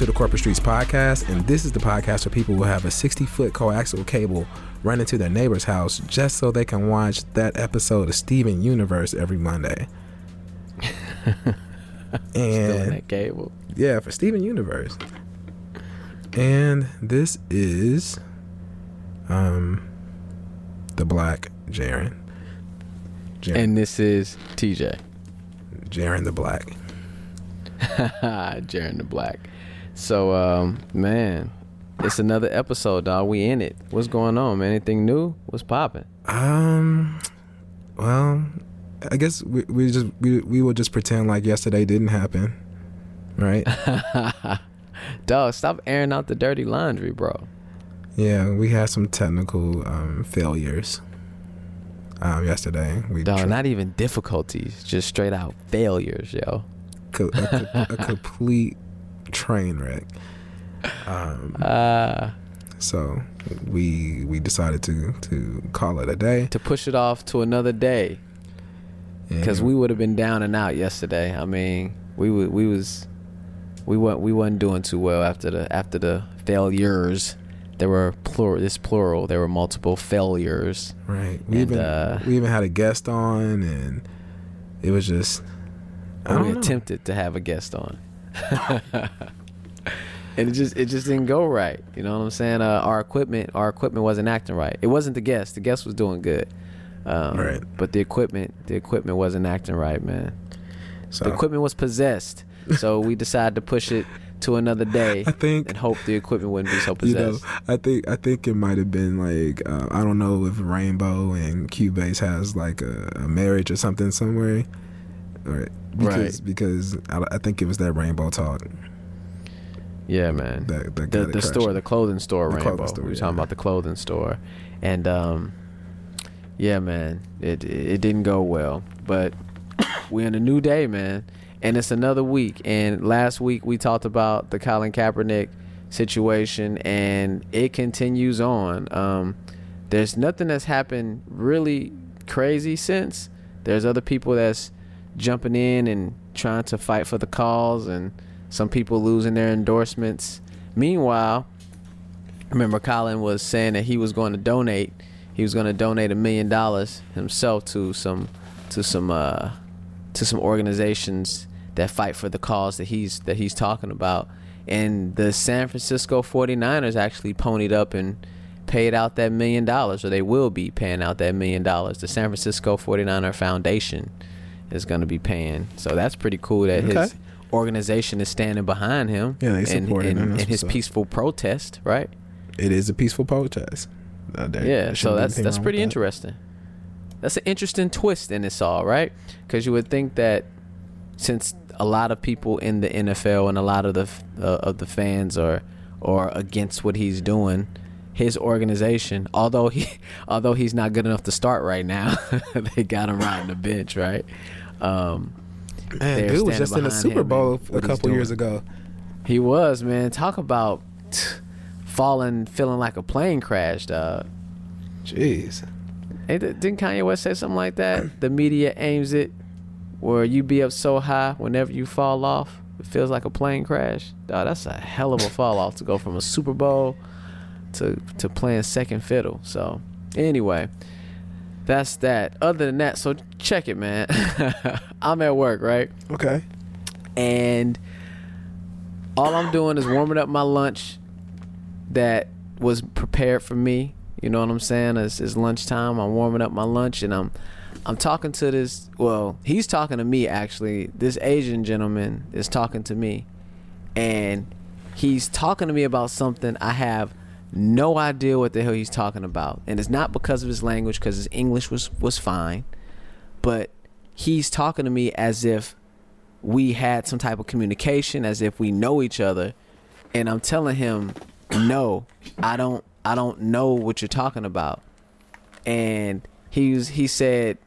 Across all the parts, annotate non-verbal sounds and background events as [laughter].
To the Corporate Streetz Podcast, and this is the podcast for people who have a 60 foot coaxial cable run into their neighbor's house just so they can watch that episode of Steven Universe every Monday. [laughs] And that cable. yeah, for Steven Universe. And this is um the Black Jaren. Jaren, And this is TJ. Jaren the Black. [laughs] Jaren the Black. So, um, man, it's another episode, dog. We in it. What's going on, man? Anything new? What's popping? Um, well, I guess we, we just we we will just pretend like yesterday didn't happen, right? [laughs] Dog, stop airing out the dirty laundry, bro. yeah, we had some technical um, failures. Um, yesterday we Dog, tr- not even difficulties, just straight out failures, yo. co- a, a [laughs] complete train wreck. Um, Uh, so we we decided to to call it a day to push it off to another day, because we would have been down and out yesterday. I mean, we wa- we was we weren't we wasn't doing too well after the after the failures. There were plural. This plural. There were multiple failures. right. We and, even uh, we even had a guest on, and it was just. I we attempted to have a guest on, and it just it just didn't go right. You know what I'm saying? Uh, our equipment our equipment wasn't acting right. It wasn't the guest. The guest was doing good. Um, Right. But the equipment the equipment wasn't acting right, man. So The equipment was possessed. So [laughs] we decided to push it to another day I think and hope the equipment wouldn't be so possessed. you know. I think I think it might have been like uh, I don't know if Rainbow and Cubase has like a, a marriage or something somewhere, right? Because Right. because I, I think it was that Rainbow talk yeah, man. that that the the store, the clothing store, The Rainbow. clothing store, we were yeah. talking about the clothing store, and um, yeah, man, it it didn't go well. But [coughs] we're in a new day, man, and it's another week. And last week we talked about the Colin Kaepernick situation, and it continues on. Um, there's nothing that's happened really crazy since. There's other people that's jumping in and trying to fight for the cause, and some people losing their endorsements. Meanwhile, remember Colin was saying that he was going to donate. He was going to donate a million dollars himself to some to some uh, to some organizations that fight for the cause that he's that he's talking about. And the San Francisco 49ers actually ponied up and paid out that million dollars, or they will be paying out that million dollars. The San Francisco 49er Foundation is going to be paying. So that's pretty cool that his organization is standing behind him Yeah, they and, supported and, him. And his peaceful protest, right? It is a peaceful protest. Uh, there- yeah, there so that's that's pretty that. interesting. That's an interesting twist in this all, right? Because you would think that since a lot of people in the NFL and a lot of the uh, of the fans are are against what he's doing, his organization, although he [laughs] although he's not good enough to start right now, [laughs] they got him riding the bench, right? Um, Man, dude was just in the Super Bowl a couple years ago. he was man. Talk about falling, feeling like a plane crash, dog. Jeez. Hey, didn't Kanye West say something like that? The media aims it where you be up so high whenever you fall off, it feels like a plane crash. Dog, that's a hell of a fall off to go from a Super Bowl to to playing second fiddle. So anyway, that's that. Other than that, so check it, man. [laughs] I'm at work, right? Okay. and all I'm doing is warming up my lunch that was prepared for me. You know what I'm saying? It's, it's lunchtime. I'm warming up my lunch and I'm I'm talking to this well, he's talking to me actually. This Asian gentleman is talking to me and he's talking to me about something I have no idea what the hell he's talking about. And it's not because of his language cuz his English was was fine, but he's talking to me as if we had some type of communication as if we know each other. And I'm telling him no I don't I don't know what you're talking about. And he was he said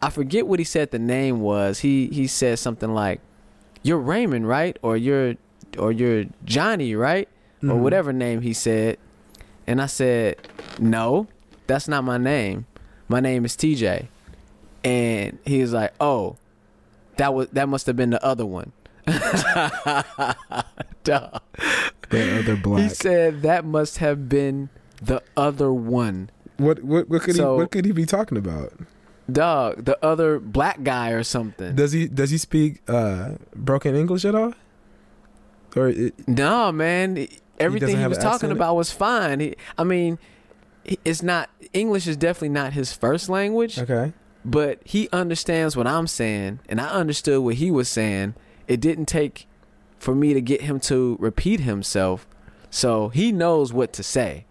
I forget what he said the name was. He he said something like you're Raymond right? Or you're or you're Johnny right? Or Mhm. whatever name he said and I said no that's not my name my name is TJ and he was like oh that was that must have been the other one. [laughs] Dog. The other black. He said that must have been the other one. what what what could So- he what could he be talking about? Dog, the other black guy or something. Does he does he speak uh broken English at all? Or it, No, man. Everything he, have was talking about was fine. He, I mean, it's not English is definitely not his first language, okay. but he understands what I'm saying, and I understood what he was saying. It didn't take for me to get him to repeat himself, so he knows what to say.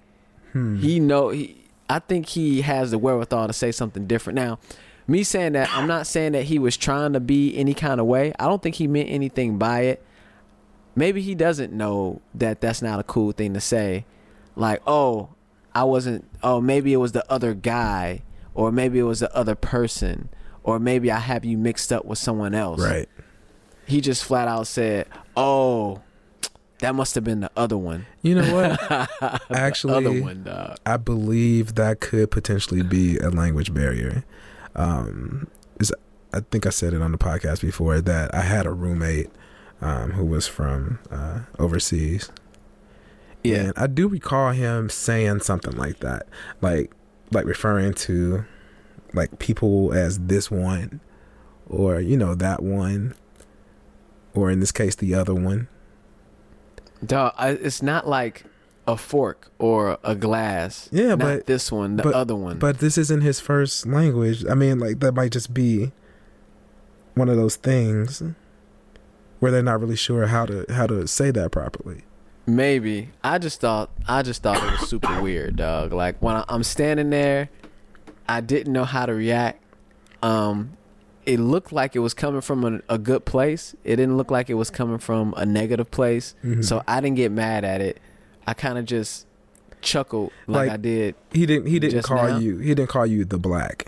Hmm. He know he. I think he has the wherewithal to say something different. Now, me saying that, I'm not saying that he was trying to be any kind of way. I don't think he meant anything by it. Maybe he doesn't know that that's not a cool thing to say. Like, oh, I wasn't. Oh, maybe it was the other guy, or maybe it was the other person, or maybe I have you mixed up with someone else. right. He just flat out said, "Oh, that must have been the other one." You know what? [laughs] the Actually, other one, dog. I believe that could potentially be a language barrier. Um, is I think I said it on the podcast before that I had a roommate um, who was from uh, overseas. Yeah. And I do recall him saying something like that, like like referring to like people as this one, or you know that one, or in this case the other one. I, it's not like a fork or a glass. Yeah, not but- this one, the but- other one. But this isn't his first language. I mean, like that might just be one of those things where they're not really sure how to how to say that properly. Maybe I just thought I just thought it was super weird, dog. Like when I, I'm standing there, I didn't know how to react. Um, it looked like it was coming from a, a good place. It didn't look like it was coming from a negative place. Mhm. So I didn't get mad at it. I kind of just chuckled like, Like- I did. He didn't he didn't call now? you he didn't call you the black.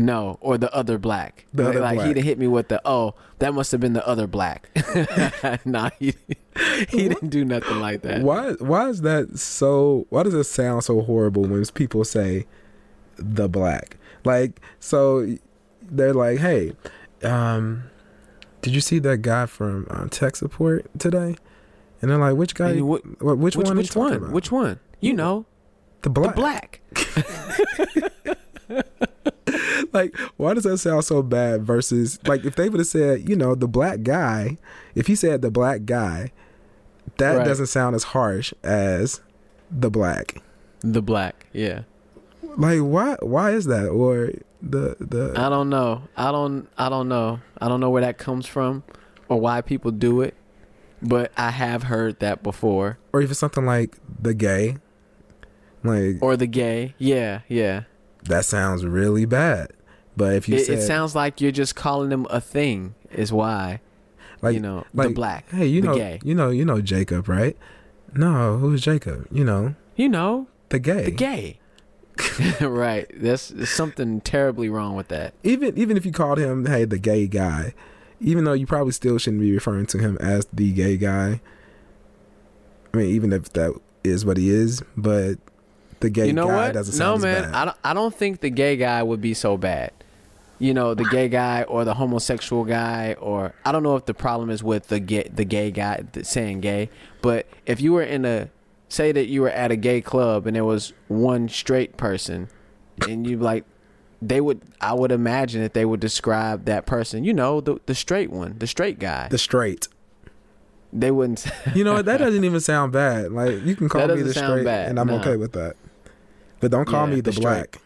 No, or the other black. The like other like, black. he didn't hit me with the oh that must have been the other black. [laughs] nah, he he didn't do nothing like that. Why why is that so why does it sound so horrible when people say the black? Like so they're like, "Hey, um did you see that guy from uh, tech support today?" And they're like, "Which guy? What- wh- which, which one? which one? about? Which one? You know, the black? the black. [laughs] [laughs] like why does that sound so bad versus like if they would have said you know the black guy if he said the black guy that Right. doesn't sound as harsh as the black The black. Yeah. like why why is that or the the I don't know. I don't I don't know. I don't know where that comes from or why people do it. But I have heard that before. or even something like the gay like Or the gay. Yeah, yeah. That sounds really bad but if you It, said it sounds like you're just calling them a thing is why. like you know, the black. hey you the know gay. you know you know jacob right no who's jacob you know You know, the gay the gay. [laughs] right. That's something terribly wrong with that. even even if you called him hey the gay guy even though you probably still shouldn't be referring to him as the gay guy i mean even if that is what he is but the gay you know guy what? doesn't No, sound as man. bad. I don't. I don't think the gay guy would be so bad. You know, the gay guy or the homosexual guy, or I don't know if the problem is with the gay, the gay guy th- saying gay. But if you were in a, say that you were at a gay club and there was one straight person, and you like, they would. I would imagine that they would describe that person. You know, the the straight one, the straight guy. the straight they wouldn't. you know what that [laughs] doesn't even sound bad like you can call me the straight and i'm no. okay with that but don't call Yeah, me the, the straight. black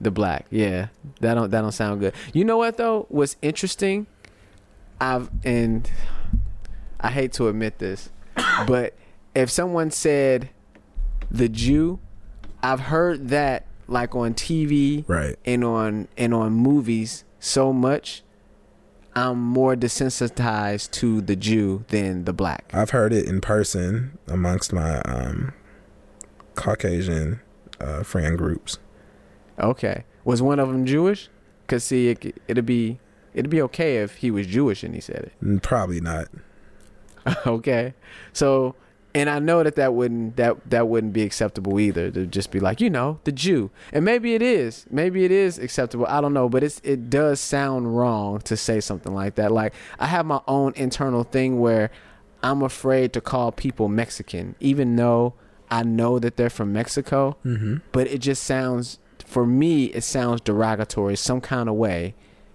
The black, yeah, that don't that don't sound good. You know what though? What's interesting? I've and I hate to admit this, [coughs] but if someone said the Jew, I've heard that like on TV right and on and on movies so much. I'm more desensitized to the Jew than the black. i've heard it in person amongst my um caucasian uh friend groups. Okay, was one of them Jewish? Cause see, it, it'd be it'd be okay if he was Jewish and he said it. Mm, probably not. [laughs] Okay. So and i know that that wouldn't that that wouldn't be acceptable either to just be like you know the jew. And maybe it is maybe it is acceptable. I don't know but it's it does sound wrong to say something like that. Like i have my own internal thing where I'm afraid to call people Mexican, even though I know that they're from Mexico. Mm-hmm. But it just sounds, for me, it sounds derogatory, some kind of way,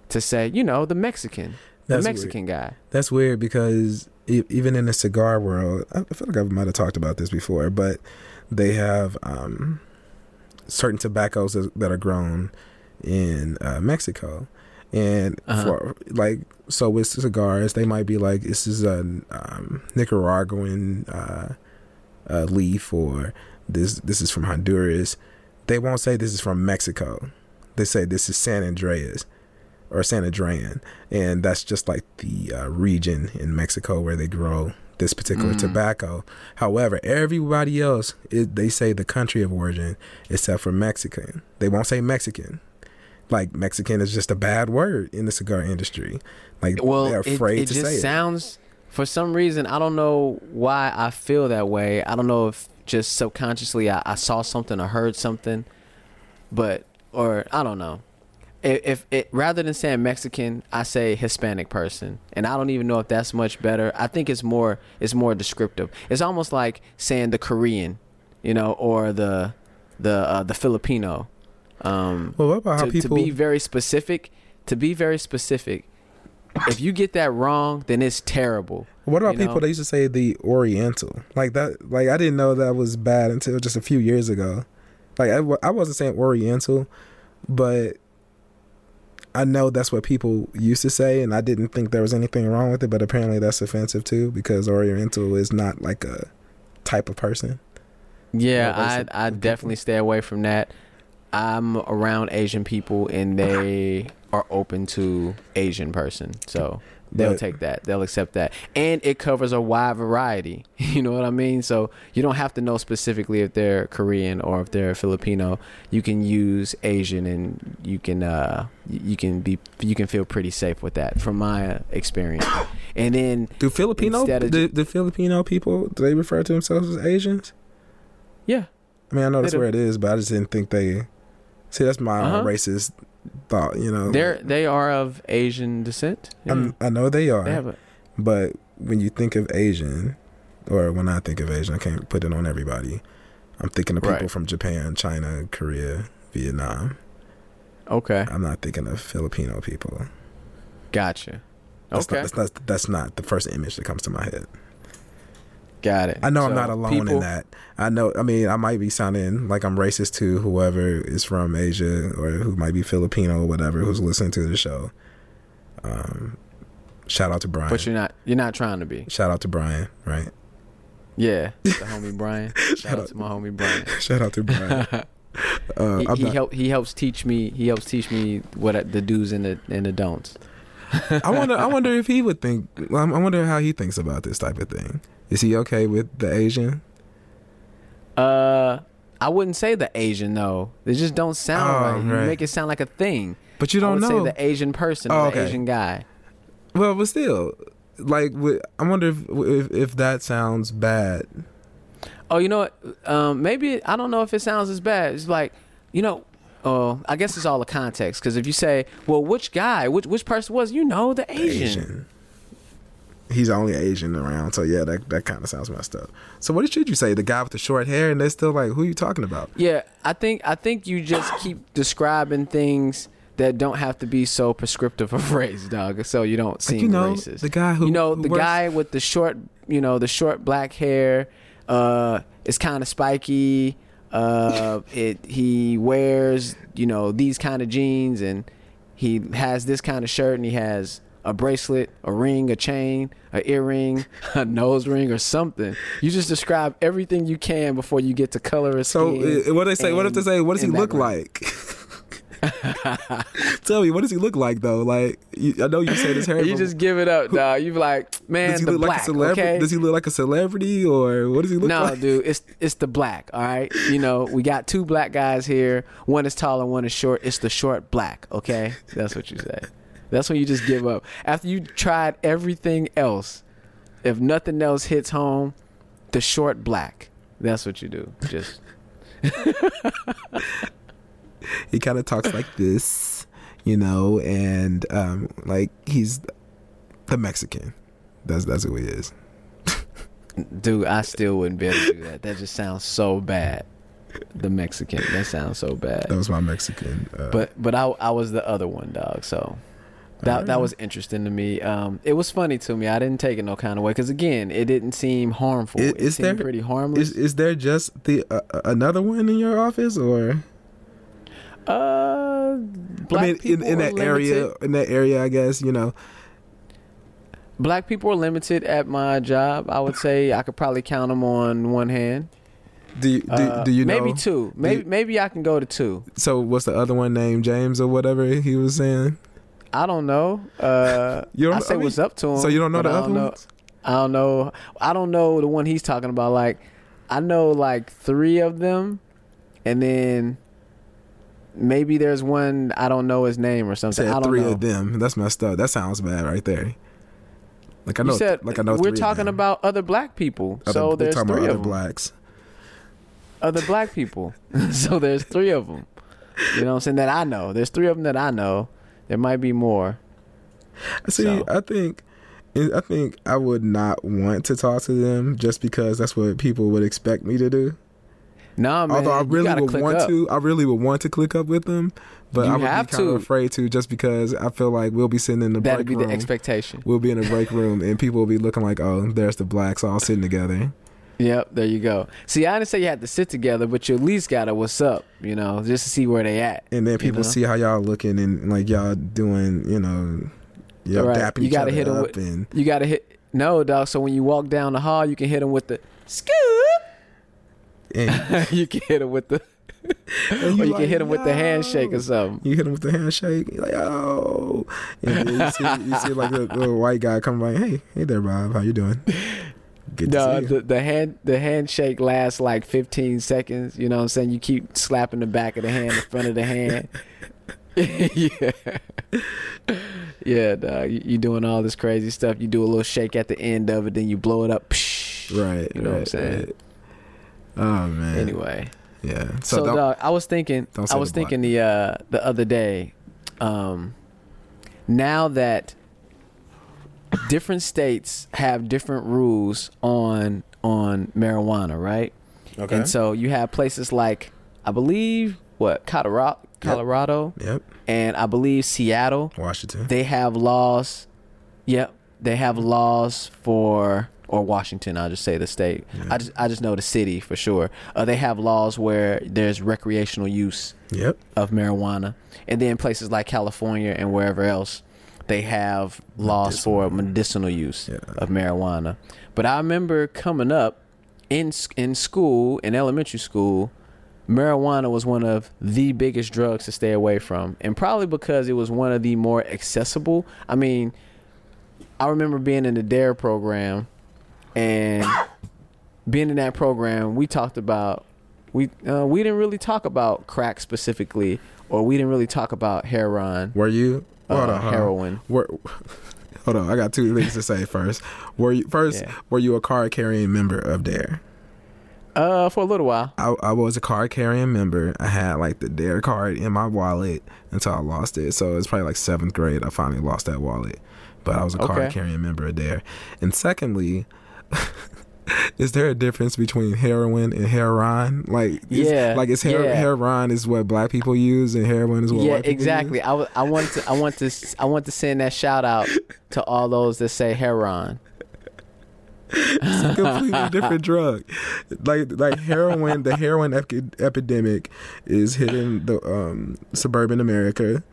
to say, you know, the Mexican, the That's Mexican guy. That's weird because even in the cigar world, I feel like I might have talked about this before, but they have um, certain tobaccos that that are grown in uh, Mexico, and Uh-huh. for like so with cigars, they might be like this is a um, Nicaraguan uh, uh, leaf or this this is from Honduras. They won't say this is from Mexico. They say this is San Andreas or San Andrean, and that's just like the uh, region in Mexico where they grow this particular Mm. tobacco. However, everybody else it, they say the country of origin except for Mexican. They won't say Mexican. Like Mexican is just a bad word in the cigar industry. Like Well, they're afraid it to just say it. sounds, for some reason, I don't know why I feel that way. I don't know if just subconsciously I, I saw something or heard something, but, or I don't know. If, if it rather than saying Mexican, I say Hispanic person, and I don't even know if that's much better. I think it's more it's more descriptive. It's almost like saying the Korean, you know, or the the uh, the Filipino. Um, Well, what about how to, people? to be very specific to be very specific if you get that wrong then it's terrible what about you people know? that used to say the Oriental? Like that. Like I didn't know that was bad until just a few years ago. Like I, I wasn't saying Oriental, but I know that's what people used to say, and I didn't think there was anything wrong with it. But apparently, that's offensive too because Oriental is not like a type of person. yeah i i definitely stay away from that i'm around asian people and they are open to asian person. So they'll But- take that. They'll accept that. And it covers a wide variety. [laughs] You know what i mean? So you don't have to know specifically if they're korean or if they're filipino. You can use asian and you can uh you can be you can feel pretty safe with that from my experience. [coughs] And then Do Filipino do, do Filipino people do they refer to themselves as Asians? yeah. I mean, I know that's where it is, but I just didn't think they. See, that's my Uh-huh. racist thought. You know, they're they are of asian descent yeah. I'm, know they are, have a, but when you think of Asian, or when I think of Asian, I can't put it on everybody. I'm thinking of people Right. from Japan, China, Korea, Vietnam. okay I'm not thinking of Filipino people. gotcha That's okay not, that's not that's not the first image that comes to my head. Got it I know I'm not alone people- in that. I know. I mean, I might be sounding like I'm racist to whoever is from Asia or who might be Filipino or whatever who's listening to the show. Um, shout out to Brian. but you're not you're not trying to be shout out to Brian. Right. Yeah, the homie Brian. [laughs] Shout, Shout out out. to my homie Brian. [laughs] Shout out to Brian. [laughs] Uh, he he, help, he helps teach me. He helps teach me what I- the do's and the and the don'ts. I wonder. I wonder if he would think. I wonder how he thinks about this type of thing. Is he okay with the Asian? Uh, I wouldn't say the Asian though. They just don't sound Oh, right. You make it sound like a thing. But you don't know. say the Asian person Oh, or the. Asian guy. well, but still, like, I wonder if, if if that sounds bad. Oh, you know what? Um, maybe I don't know if it sounds as bad. It's like, you know, oh, I guess it's all the context. Because if you say, well, which guy, which which person was, you know, the Asian. He's the only Asian around, so yeah, that that kind of sounds messed up. So what should you say? The guy with the short hair, and they're still like, who are you talking about? Yeah, I think I think you just keep describing things that don't have to be so prescriptive of [laughs] race, dog. So you don't seem Like, you know, racist. the guy who you know who the works- guy with the short, you know, the short black hair. Uh, is kind of spiky. Uh, it he wears you know these kind of jeans and he has this kind of shirt and he has a bracelet, a ring, a chain, a earring, a [laughs] nose ring, or something. You just describe everything you can before you get to color of So skin. uh, what they say? what if they say? What does he look background. like? [laughs] [laughs] Tell me, what does he look like though? Like you, I know you said his hair. [laughs] You just give it up, dog. You be like, man, does he the look black. like a celebrity? Okay? Does he look like a celebrity, or what does he look no, like? No, dude, it's it's the black. All right, you know we got two black guys here. One is tall and one is short. It's the short black. Okay, that's what you say. That's when you just give up after you tried everything else. If nothing else hits home, the short black. That's what you do. Just [laughs] [laughs] He kind of talks like this, you know, and um, like he's the Mexican. That's that's who he is. Dude, I still wouldn't be able to do that. That just sounds so bad. The Mexican. That sounds so bad. That was my Mexican. Uh, But but I I was the other one, dog. So that that was interesting to me. Um, it was funny to me. I didn't take it no kind of way because again, it didn't seem harmful. I- it is seemed there- pretty harmless. is is there just the uh, uh, another one in your office or? Uh, black I mean, in, in that area, in that area, I guess you know. Black people are limited at my job. I would say I could probably count them on one hand. Do you, do, Uh, do you know? maybe two? Maybe you- maybe I can go to two. So what's the other one named James or whatever he was saying? I don't know. Uh, [laughs] You don't I say I mean, what's up to him. So you don't know the I other know. ones? I don't know. I don't know the one he's talking about. Like, I know like three of them, and then maybe there's one I don't know his name or something. Said I don't three know. of them. That's messed up. That sounds bad right there. Like I know, you said like I know. we're three talking about other black people. Other, so there's three other of them. blacks. Other black people. [laughs] so there's three of them. You know what I'm saying? That I know. There's three of them that I know. There might be more. See, So- I think, I think I would not want to talk to them just because that's what people would expect me to do. Nah, man. Although I you really gotta would want up. to, I really would want to click up with them, but You I would have be kind to. of afraid to just because I feel like we'll be sitting in the break room. That'd break be room. the expectation. we'll be in a break room and people will be looking like, oh, there's the blacks all sitting together. Yep, there you go. See, I didn't say you had to sit together, but you at least got to what's up, you know, just to see where they at. And then You people know? see how y'all looking and like y'all doing, you know, y'all Right. dapping You each gotta other hit 'em up with- and You got to hit no, dog. So when you walk down the hall, you can hit them with the scoop. And, [laughs] you can hit him with the, [laughs] or you like, can hit them with the handshake or something. You hit him with the handshake, you're like oh, and you see, you see like the little white guy come by, hey, hey there, Bob, how you doing? Good to No, see you. the, the hand the handshake lasts like 15 seconds. You know what I'm saying? You keep slapping the back of the hand, the front of the hand. [laughs] yeah. Yeah, dog. You, you doing all this crazy stuff. You do a little shake at the end of it, then you blow it up. Psh. Right, You know what I'm saying? right. Oh man. Anyway. yeah. So, So, dog, I was thinking I was the thinking the uh the other day, um now that different states have different rules on on marijuana, right? okay. And so you have places like I believe what Colorado, Colorado, yep. and I believe Seattle. Washington. They have laws. Yep, they have laws for or Washington. I'll just say the state. I just I just know the city for sure. Uh, they have laws where there's recreational use Yep. of marijuana, and then places like California and wherever else, they have laws for medicinal use Yeah. of marijuana. But I remember coming up in in school, in elementary school, marijuana was one of the biggest drugs to stay away from, and probably because it was one of the more accessible. I mean, I remember being in the Dare program, and being in that program, we talked about we uh, we didn't really talk about crack specifically, or we didn't really talk about heroin, Were you? uh, hold on, hold on. heroin. Were, hold on. I got two things to say first. Were you first? Yeah. Were you a card carrying member of Dare? Uh, for a little while. I, I was a card carrying member. I had like the Dare card in my wallet until I lost it. So it's probably like seventh grade. I finally lost that wallet, but I was a Okay. card carrying member of Dare. And secondly, [laughs] is there a difference between heroin and heroin? Like, is, Yeah, like is her- yeah. heroin is what black people use and heroin is what yeah, white people exactly. use? I, w- I want to I want to I want to send that shout out to all those that say heroin. [laughs] It's a completely different [laughs] drug. Like like heroin, the heroin epi- epidemic is hitting the um, suburban America,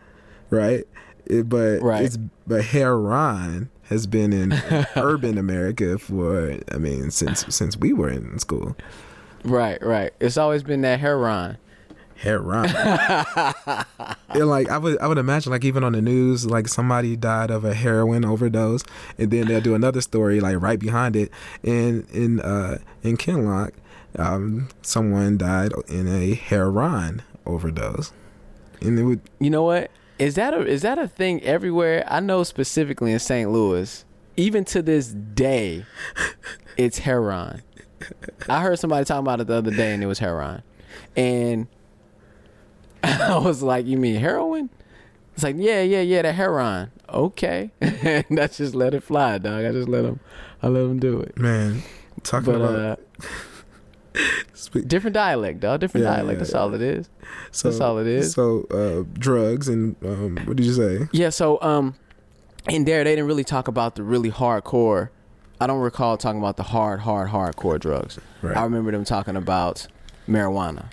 right? It, but Right. it's but heroin has been in [laughs] urban America for I mean since since we were in school. Right, right. It's always been that heroin. Heroin. [laughs] and like I would I would imagine like even on the news like somebody died of a heroin overdose and then they'll do another story like right behind it in in uh in Kinloch um someone died in a heroin overdose. And it would You know what? Is that a is that a thing everywhere? I know specifically in St. Louis, even to this day, it's heroin. I heard somebody talking about it the other day, and it was heroin, and [laughs] I was like, "You mean heroin?" It's like, "Yeah, yeah, yeah, the heroin." Okay, [laughs] and I just let it fly, dog. I just let him, I let him do it. man talking but about uh, spe- different dialect, dog. Different Yeah, dialect. yeah, That's yeah. all it is. so, that's all it is. So uh, drugs and um, what did you say? Yeah. So um, in there they didn't really talk about the really hardcore. I don't recall talking about the hard, hard, hardcore drugs. Right. I remember them talking about marijuana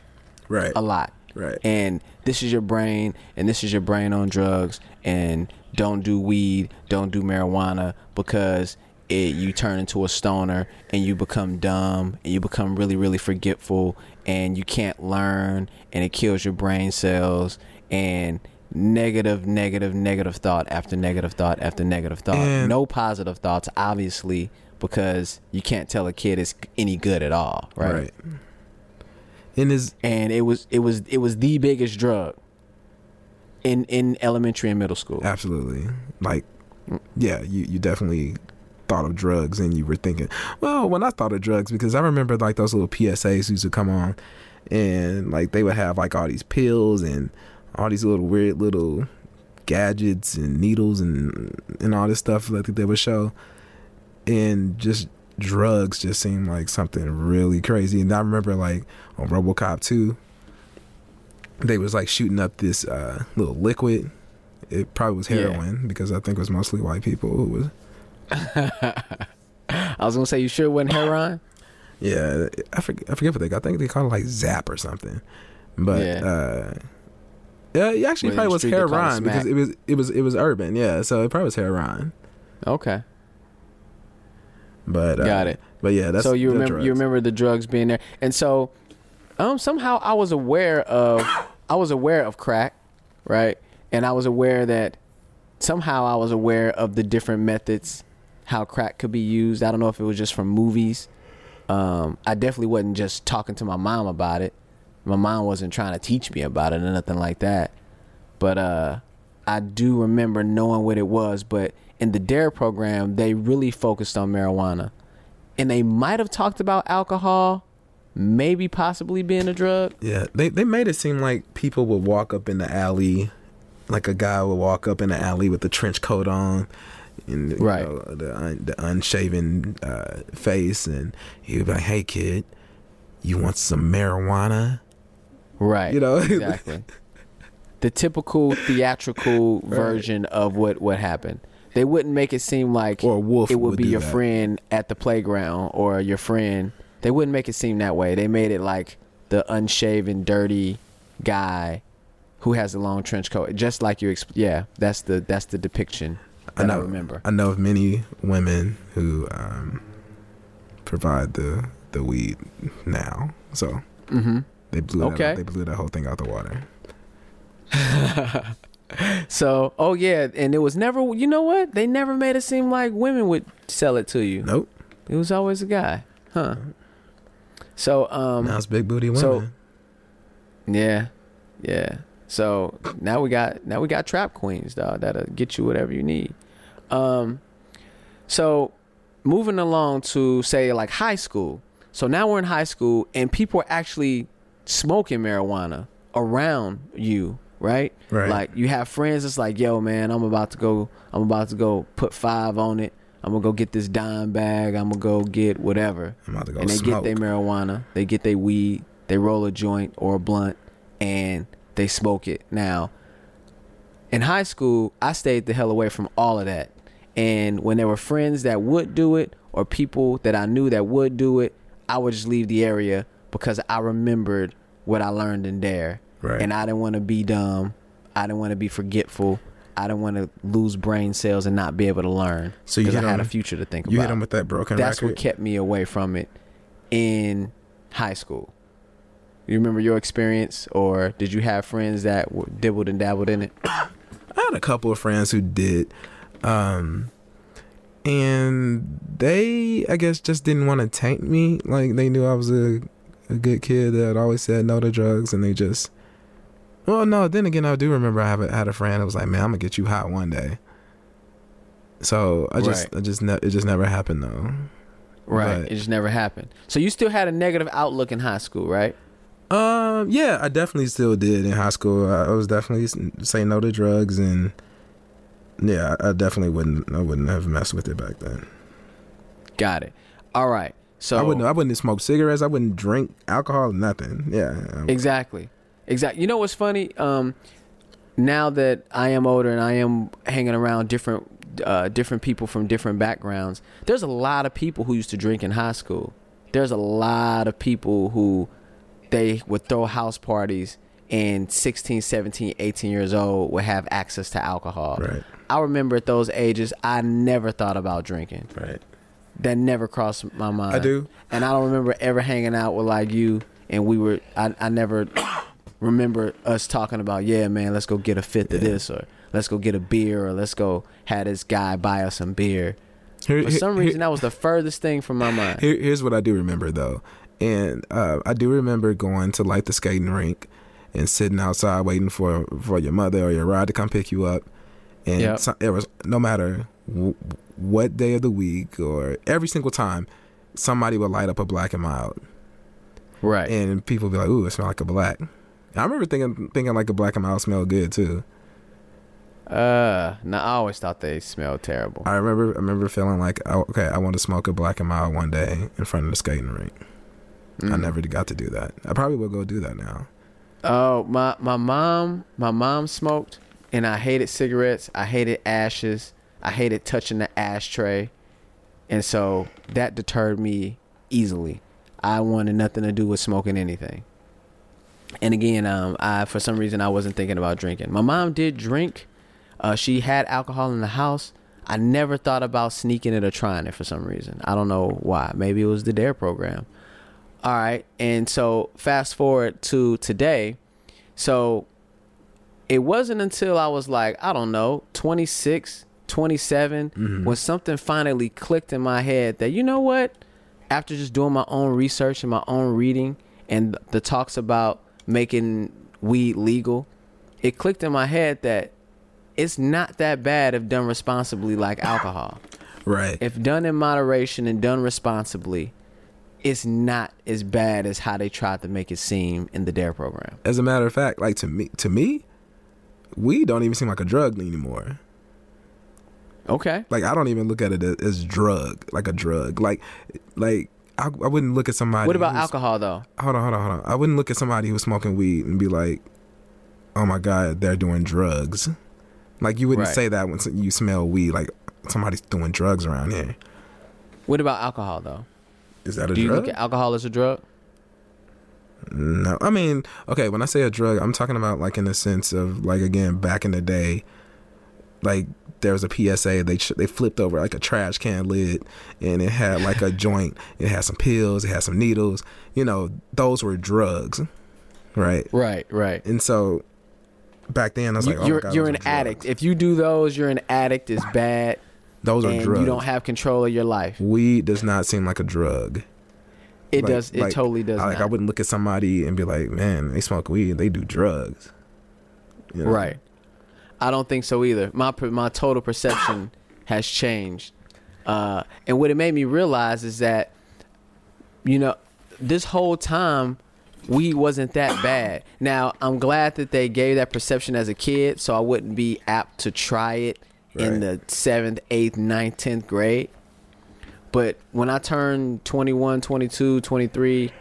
Right. a lot. Right. and this is your brain and this is your brain on drugs and don't do weed don't do marijuana because it you turn into a stoner and you become dumb and you become really really forgetful and you can't learn and it kills your brain cells and negative negative negative thought after negative thought after negative thought And- no positive thoughts obviously because you can't tell a kid it's any good at all right, right. And is and it was it was it was the biggest drug in in elementary and middle school. absolutely like, yeah, you you definitely thought of drugs and you were thinking, well, when I thought of drugs because I remember like those little PSAs used to come on, and like they would have like all these pills and all these little weird little gadgets and needles and and all this stuff that they would show, and just drugs just seemed like something really crazy. And I remember like on RoboCop two, they was like shooting up this uh, little liquid. It probably was Yeah. heroin because I think it was mostly white people who was. I was gonna say you sure it wasn't heroin? Yeah, I forget, I forget what they got. I think they called it like Zap or something. But Yeah. uh yeah, it actually Well, probably was street they call it heroin because it was it was it was urban. Yeah, so it probably was heroin. Okay, But uh, got it. But yeah, that's so you remember drugs. you remember the drugs being there, and so um somehow I was aware of I was aware of crack, right? And I was aware that somehow I was aware of the different methods how crack could be used. I don't know if it was just from movies. Um, I definitely wasn't just talking to my mom about it. My mom wasn't trying to teach me about it or nothing like that. But uh, I do remember knowing what it was. But in the DARE program, they really focused on marijuana. And they might have talked about alcohol, maybe possibly being a drug. Yeah, they they made it seem like people would walk up in the alley, like a guy would walk up in the alley with the trench coat on, and Right. know, the un, the unshaven uh, face, and he'd be like, "Hey kid, you want some marijuana?" Right. You know? [laughs] exactly. The typical theatrical version of what what happened. They wouldn't make it seem like Or Wolf it would, would be your that. friend at the playground or your friend. They wouldn't make it seem that way. They made it like the unshaven, dirty guy who has a long trench coat, just like you. Exp- yeah, that's the that's the depiction I that I, know. remember. I know of many women who um, provide the the weed now, so hmm they blew Okay. that, they blew that whole thing out the water. [laughs] So, oh yeah, and it was never. You know what? They never made it seem like women would sell it to you. Nope. It was always a guy, huh? So, um, now it's big booty women. so- Yeah, yeah. So now we got now we got trap queens, dog. That'll get you whatever you need. Um, so moving along to say like high school. So now we're in high school and people are actually smoking marijuana around you, right? Right. Like you have friends. It's like, yo, man, I'm about to go. I'm about to go put five on it. I'm gonna go get this dime bag. I'm gonna go get whatever I'm about to go and they smoke. get their marijuana, they get their weed, they roll a joint or a blunt, and they smoke it. Now, in high school, I stayed the hell away from all of that. And when there were friends that would do it, or people that I knew that would do it, I would just leave the area because I remembered what I learned in there. Right. And I didn't want to be dumb. I didn't want to be forgetful. I didn't want to lose brain cells and not be able to learn. So you because I hit had a future to think you about You hit them with that broken that's record. what kept me away from it in high school. You remember your experience, or did you have friends that were dibbled and dabbled in it? [coughs] I had a couple of friends who did, um, and they, I guess, just didn't want to taint me. Like they knew I was a, a good kid that always said no to drugs, and they just. Well, no. Then again, I do remember I have a, had a friend that was like, "Man, I'm gonna get you hot one day." So I just, Right. I just, ne- it just never happened though. Right. But- It just never happened. So you still had a negative outlook in high school, right? Um, yeah, I definitely still did in high school. I, I was definitely saying no to drugs, and yeah, I, definitely wouldn't, I wouldn't have messed with it back then. Got it. All right. So I wouldn't. I wouldn't smoke cigarettes. I wouldn't drink alcohol. Nothing. Yeah. Exactly. Exactly. You know what's funny? Um, now that I am older and I am hanging around different uh, different people from different backgrounds, there's a lot of people who used to drink in high school. There's a lot of people who they would throw house parties and 16, 17, 18 years old would have access to alcohol. Right. I remember at those ages, I never thought about drinking. Right. That never crossed my mind. I do. And I don't remember ever hanging out with like you and we were I, I never [coughs] remember us talking about, yeah, man, let's go get a fifth of this or let's go get a beer or let's go have this guy buy us some beer. Here- For some here- reason that was the furthest thing from my mind. Here, here's what I do remember though, and uh, I do remember going to like the skating rink and sitting outside waiting for for your mother or your ride to come pick you up, and Yep. so, it was no matter w- what day of the week or every single time, somebody would light up a black and mild, Right. and people would be like, "Ooh, it smells like a black." I remember thinking thinking like a black and mild smelled good too. Uh, no, I always thought they smelled terrible. I remember I remember feeling like, oh, okay, I want to smoke a black and mild one day in front of the skating rink. I Mm. never got to do that. I probably will go do that now. Oh, my my mom, my mom smoked, and I hated cigarettes. I hated ashes. I hated touching the ashtray, and so that deterred me easily. I wanted nothing to do with smoking anything. And again, um, I for some reason I wasn't thinking about drinking. My mom did drink. Uh, she had alcohol in the house. I never thought about sneaking it or trying it for some reason. I don't know why. Maybe it was the Dare program. All right. And so fast forward to today. So it wasn't until I was like, I don't know, 26, 27, Mhm. when something finally clicked in my head that, you know what? After just doing my own research and my own reading and the talks about making weed legal, it clicked in my head that it's not that bad if done responsibly like alcohol Right. if done in moderation and done responsibly, it's not as bad as how they tried to make it seem in the Dare program. As a matter of fact, like to me, to me, weed don't even seem like a drug anymore. Okay. Like I don't even look at it as, drug, like a drug. Like, like I, I wouldn't look at somebody. What about alcohol though? Hold on, hold on, hold on. I wouldn't look at somebody who's smoking weed and be like, "Oh my god, they're doing drugs." Like you wouldn't Right. say that when you smell weed. Like somebody's doing drugs around here. What about alcohol though? Is that a Do you drug? look at alcohol as a drug? No, I mean, okay. When I say a drug, I'm talking about like in the sense of like again back in the day, like there was a PSA. They ch- they flipped over like a trash can lid, and it had like a [laughs] joint. It had some pills. It had some needles. You know, those were drugs, right? Right, right. And so back then, I was like, oh you're God, you're an drugs. addict. If you do those, you're an addict. Is bad, Those are drugs. you don't have control of your life. Weed does not seem like a drug. It Like- does. It like- totally does. Like I wouldn't look at somebody and be like, man, they smoke weed. They do drugs. You know? Right. I don't think so either. My my total perception has changed, uh, and what it made me realize is that, you know, this whole time, weed wasn't that bad. Now I'm glad that they gave that perception as a kid, so I wouldn't be apt to try it in the seventh, eighth, ninth, tenth grade. But when I turned 21, 22, 23,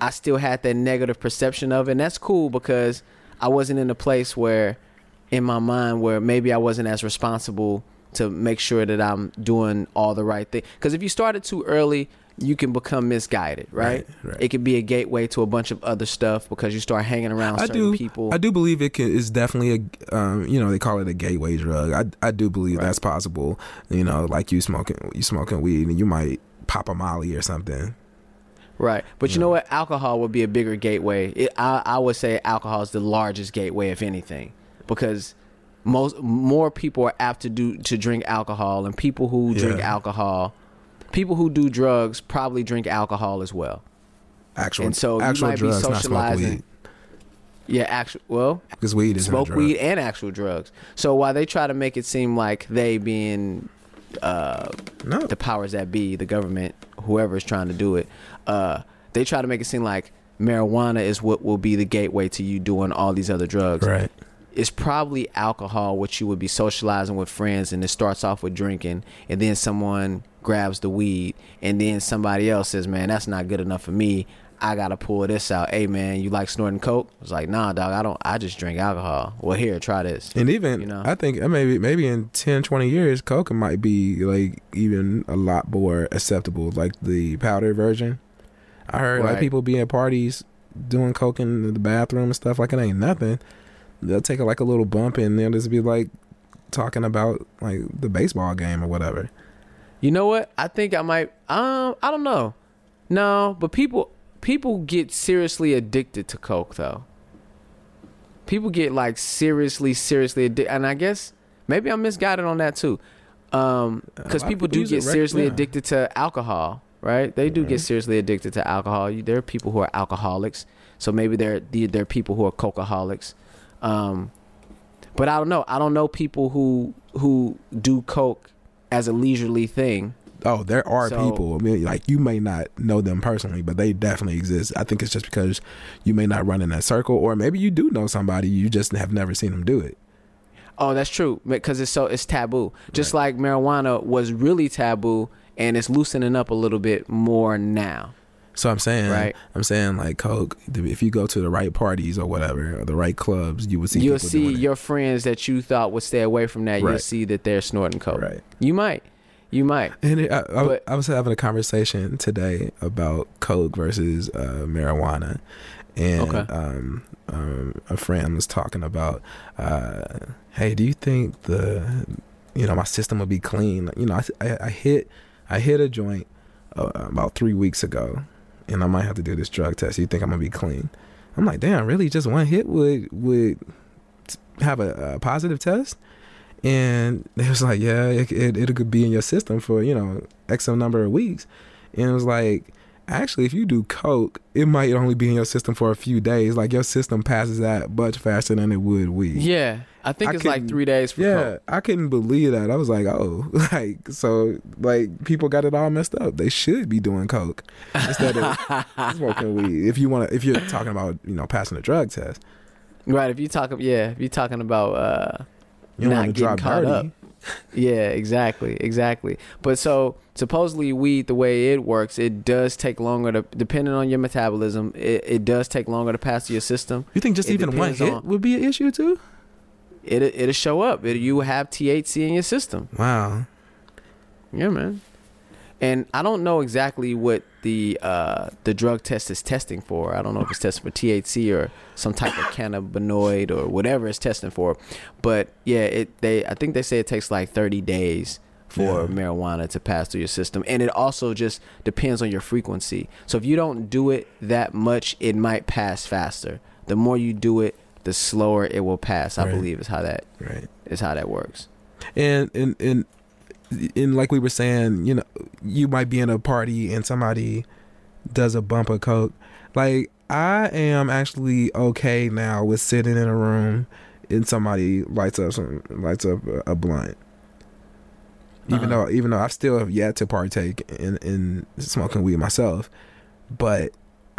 I still had that negative perception of it. And that's cool because I wasn't in a place where, in my mind, where maybe I wasn't as responsible to make sure that I'm doing all the right thing. Because if you started too early, you can become misguided, right? Right, right. It can be a gateway to a bunch of other stuff because you start hanging around I certain do. people. I do believe it can, is definitely a. Um, you know, they call it a gateway drug. I I do believe Right. that's possible. You know, like you smoking you smoking weed and you might pop a Molly or something. Right. But you know what? Alcohol would be a bigger gateway. It, I, I would say alcohol is the largest gateway, if anything, because most more people are apt to do to drink alcohol, and people who drink Yeah. alcohol, people who do drugs probably drink alcohol as well. Actual And so you actual might be drugs, smoke socializing-. Yeah, actual. Well, Because weed is smoke a drug. weed and actual drugs. So while they try to make it seem like they being uh, No, the powers that be, the government, whoever is trying to do it, uh, they try to make it seem like marijuana is what will be the gateway to you doing all these other drugs. right. It's probably alcohol, which you would be socializing with friends, and it starts off with drinking, and then someone grabs the weed, and then somebody else says, "Man, that's not good enough for me. I gotta pull this out." Hey, man, you like snorting coke? It's like, nah, dog. I don't. I just drink alcohol. Well, here, try this. And even You know? I think uh, maybe maybe in 10, 20 years, coke might be like even a lot more acceptable, like the powder version. I heard like people be at parties doing coke in the bathroom and stuff like it ain't nothing. They'll take like a little bump and they'll just be like talking about like the baseball game or whatever. You know what? I think I might. Um, I don't know. No, but people people get seriously addicted to coke though. People get like seriously, seriously addicted, and I guess maybe I'm misguided on that too. Um, because lot people people do get seriously addicted to alcohol, right? They do get seriously addicted to alcohol. There are people who are alcoholics, so maybe there there are people who are cokeaholics. Um, but I don't know. I don't know people who who do coke as a leisurely thing. Oh, there are So- people. I mean, like you may not know them personally, but they definitely exist. I think it's just because you may not run in that circle, or maybe you do know somebody, you just have never seen them do it. Oh, that's true because it's so it's taboo. Just like marijuana was really taboo, and it's loosening up a little bit more now. So I'm saying, Right. I'm saying like Coke. If you go to the right parties or whatever, or the right clubs, you would see. you'll see your friends that you thought would stay away from that. You'll see that they're snorting coke. right. You might, you might. And it, I, I, But- I was having a conversation today about Coke versus uh, marijuana, and Okay. um, um, a friend was talking about, uh, hey, do you think the, you know, my system will be clean? You know, I, I, I hit, I hit a joint uh, about three weeks ago, and I might have to do this drug test. You think I'm gonna be clean? I'm like, damn, really? Just one hit would would have a, a positive test? And it was like, yeah, it, it it could be in your system for you know x number of weeks. And it was like, actually, if you do coke, it might only be in your system for a few days. Like your system passes that much faster than it would weed. Yeah, I think I it's like three days for Yeah, coke. I couldn't believe that. I was like, oh, [laughs] like so, like people got it all messed up. They should be doing coke instead of [laughs] smoking weed. If you want to, if you're talking about you know passing a drug test, Right. If you talk, yeah, if you're talking about uh, you not getting drop caught dirty. up. Yeah, exactly, exactly. But so supposedly weed, the way it works, it does take longer to, depending on your metabolism, it, it does take longer to pass through your system. You think just It even one hit on- would be an issue too? It it'll show up. It, you have THC in your system. Wow. Yeah, man. And I don't know exactly what the uh, the drug test is testing for. I don't know if it's testing for THC or some type of cannabinoid or whatever it's testing for. But yeah, it they I think they say it takes like 30 days for Yeah. marijuana to pass through your system, and it also just depends on your frequency. So if you don't do it that much, it might pass faster. The more you do it, the slower it will pass. I Right. believe is how that Right. is how that works. And and and and like we were saying, you know, you might be in a party and somebody does a bump of coke. Like I am actually okay now with sitting in a room and somebody lights up some lights up a, a blunt. Even Uh-huh. though even though I've still have yet to partake in in smoking weed myself, but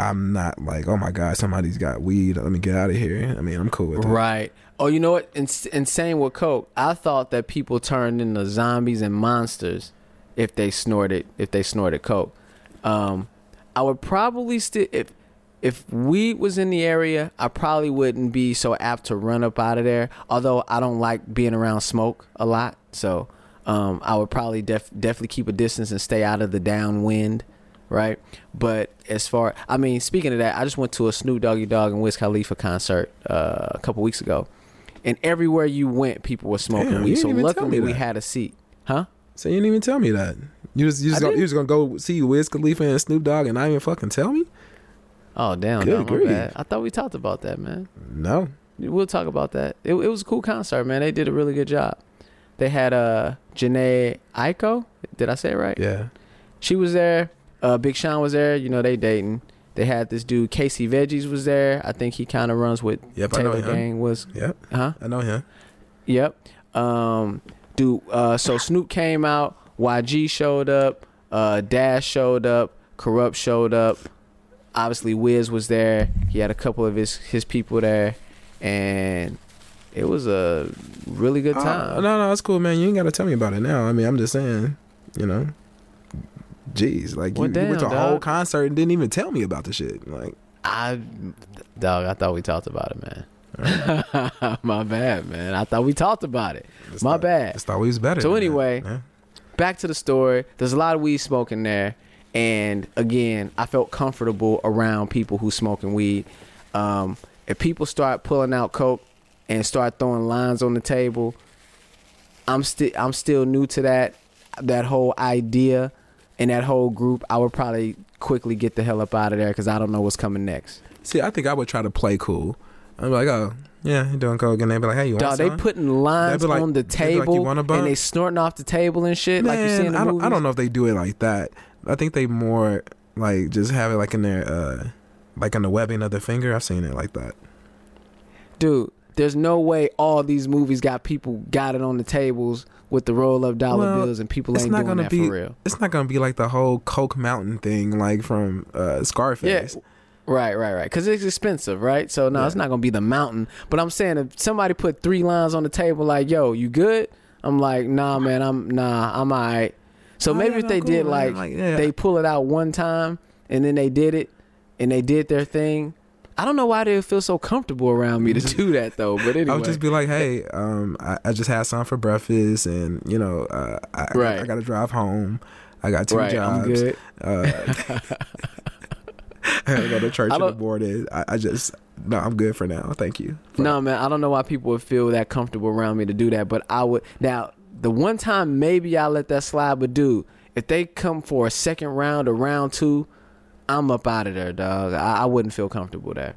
I'm not like, oh my god, somebody's got weed. Let me get out of here. I mean, I'm cool with that. Right. Oh, you know what? In, in same with coke, I thought that people turned into zombies and monsters if they snorted if they snorted coke. Um, I would probably still if if weed was in the area, I probably wouldn't be so apt to run up out of there. Although I don't like being around smoke a lot, so um, I would probably def- definitely keep a distance and stay out of the downwind. Right, but as far, I mean, speaking of that, I just went to a Snoop Doggy Dogg and Wiz Khalifa concert uh, a couple weeks ago, and everywhere you went, people were smoking Damn, weed. So luckily, we had a seat, huh? So you didn't even tell me that. You just you just, I go, did. you just gonna go see Wiz Khalifa and Snoop Dogg and not even fucking tell me? Oh damn, Good no, bad. I thought we talked about that, man. No. We'll talk about that. It, it was a cool concert, man. They did a really good job. They had uh Jhené Aiko. Did I say it right? Yeah. She was there. Uh, Big Sean was there. You know they dating. They had this dude Casey Veggies was there. I think he kind of runs with Yep, I know Taylor. Gang. Was Yep. huh? I know him. Yep. Um, dude. Uh, so Snoop came out. YG showed up. Uh, Daz showed up. Kurupt showed up. Obviously, Wiz was there. He had a couple of his his people there, and it was a really good Uh, time. no, no, it's cool, man. You ain't gotta tell me about it now. I mean, I'm just saying, you know. Jeez, like Well, you, you went to damn, a whole concert and didn't even tell me about the shit. Like, I, dog, I thought we talked about it, man. [laughs] My bad, man. I thought we talked about it. just My thought- bad. Just thought we was better. So anyway, Yeah. back to the story. There's a lot of weed smoking there, and again, I felt comfortable around people who smoking weed. Um, if people start pulling out coke and start throwing lines on the table, I'm still I'm still new to that that whole idea and that whole group. I would probably quickly get the hell up out of there because I don't know what's coming next. See, I think I would try to play cool. I'm like, oh, yeah, you doing coke, and they'd be like, hey, you want Dog, they some? putting lines like- on the like, "You table a and they snorting off the table and shit like you see in Man, the I don't, movies. I don't know if they do it like that. I think they more like just have it like in their uh like in the webbing of the finger. I've seen it like that. dude there's no way all these movies got people got it on the tables with the roll up dollar Well, bills and people ain't not doing that be- for real. It's not gonna be like the whole Coke Mountain thing like from uh Scarface. yeah. Right right right. Because it's expensive right? So no it's not gonna be the mountain. But i'm saying if somebody put three lines on the table like yo you good? I'm like nah man i'm nah i'm all right so Oh, maybe yeah, if they cool, did man. like, Like, yeah. they pull it out one time and then they did it and they did their thing i don't know why they feel so comfortable around me to [laughs] do that though but anyway I would just be like, hey, um, I, I just had some for breakfast, and you know, uh, I, I- Right. I, got to drive home. I got two right jobs. i'm good Uh, [laughs] I gotta go to [laughs] church I in the morning. I, I just no, I'm good for now. Thank you. No, man, I don't know why people would feel that comfortable around me to do that, but I would. Now, the one time maybe I let that slide, but dude, if they come for a second round or round two, I'm up out of there, dog. I, I wouldn't feel comfortable there.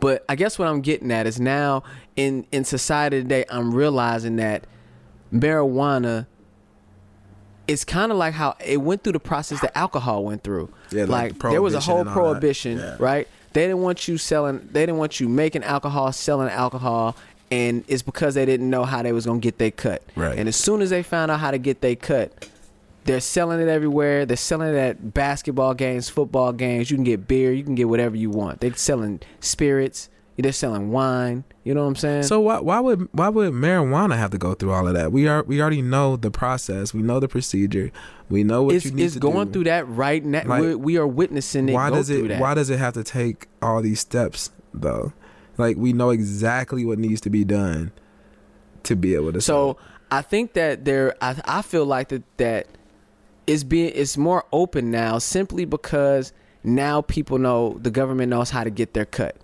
But I guess what I'm getting at is now in in society today, I'm realizing that marijuana is kind of like how it went through the process that alcohol went through. Yeah, like like, there was a whole and all that. prohibition, Yeah. right? They didn't want you selling. They didn't want you making alcohol, selling alcohol, and it's because they didn't know how they was gonna get their cut. Right. And as soon as they found out how to get their cut, they're selling it everywhere. They're selling it at basketball games, football games. You can get beer. You can get whatever you want. They're selling spirits. They're selling wine. You know what I'm saying? So why why would why would marijuana have to go through all of that? We are we already know the process. We know the procedure. We know what it's, you need it's to going do. through that right now. Like, We're, we are witnessing it why does it why does it have to take all these steps though? Like we know exactly what needs to be done to be able to So I think that there, I, I feel like that that it's being it's more open now simply because now people know the government knows how to get their cut.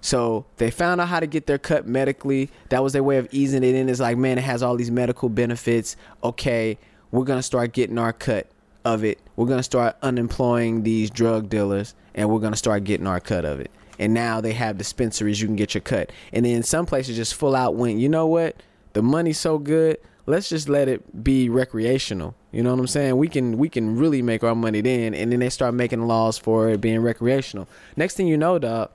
So they found out how to get their cut medically. That was their way of easing it in. It's like, man, it has all these medical benefits. Okay, we're gonna start getting our cut of it. We're gonna start unemploying these drug dealers, and we're gonna start getting our cut of it. And now they have dispensaries you can get your cut. And then some places just full out went, you know what? The money's so good. Let's just let it be recreational. You know what I'm saying? We can we can really make our money then. And then they start making laws for it being recreational. Next thing you know, dog,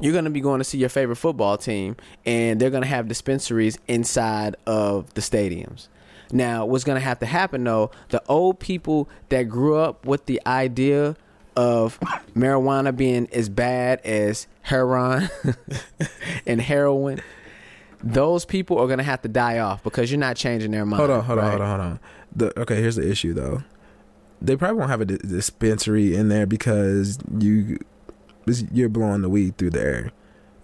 you're to be going to see your favorite football team and they're to have dispensaries inside of the stadiums. Now, what's to have to happen though, the old people that grew up with the idea of marijuana being as bad as heroin [laughs] and heroin, those people are going to have to die off because you're not changing their mind. Hold on, hold on, right? hold on, hold on. The, okay, here's the issue though. They probably won't have a dispensary in there because you you're blowing the weed through the air.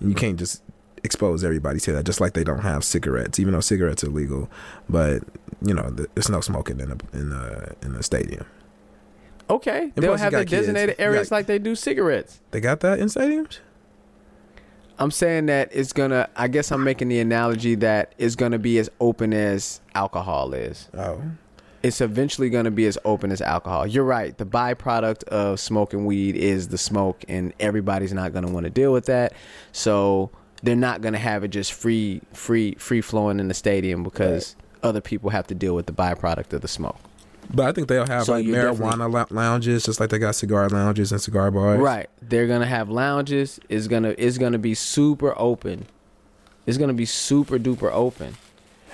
And you can't just expose everybody to that. Just like they don't have cigarettes, even though cigarettes are legal. But you know, th- there's no smoking in a in a in a stadium. Okay, and they'll have their got kids. designated areas got- like they do cigarettes. They got that in stadiums. I'm saying that it's gonna. I guess I'm making the analogy that it's gonna be as open as alcohol is. Oh, It's eventually gonna be as open as alcohol. You're right. The byproduct of smoking weed is the smoke, and everybody's not gonna want to deal with that. So they're not gonna have it just free, free, free flowing in the stadium because other people have to deal with the byproduct of the smoke. But I think they'll have So like marijuana lou- lounges, just like they got cigar lounges and cigar bars. Right. They're gonna have lounges. It's gonna it's gonna be super open. It's gonna be super duper open.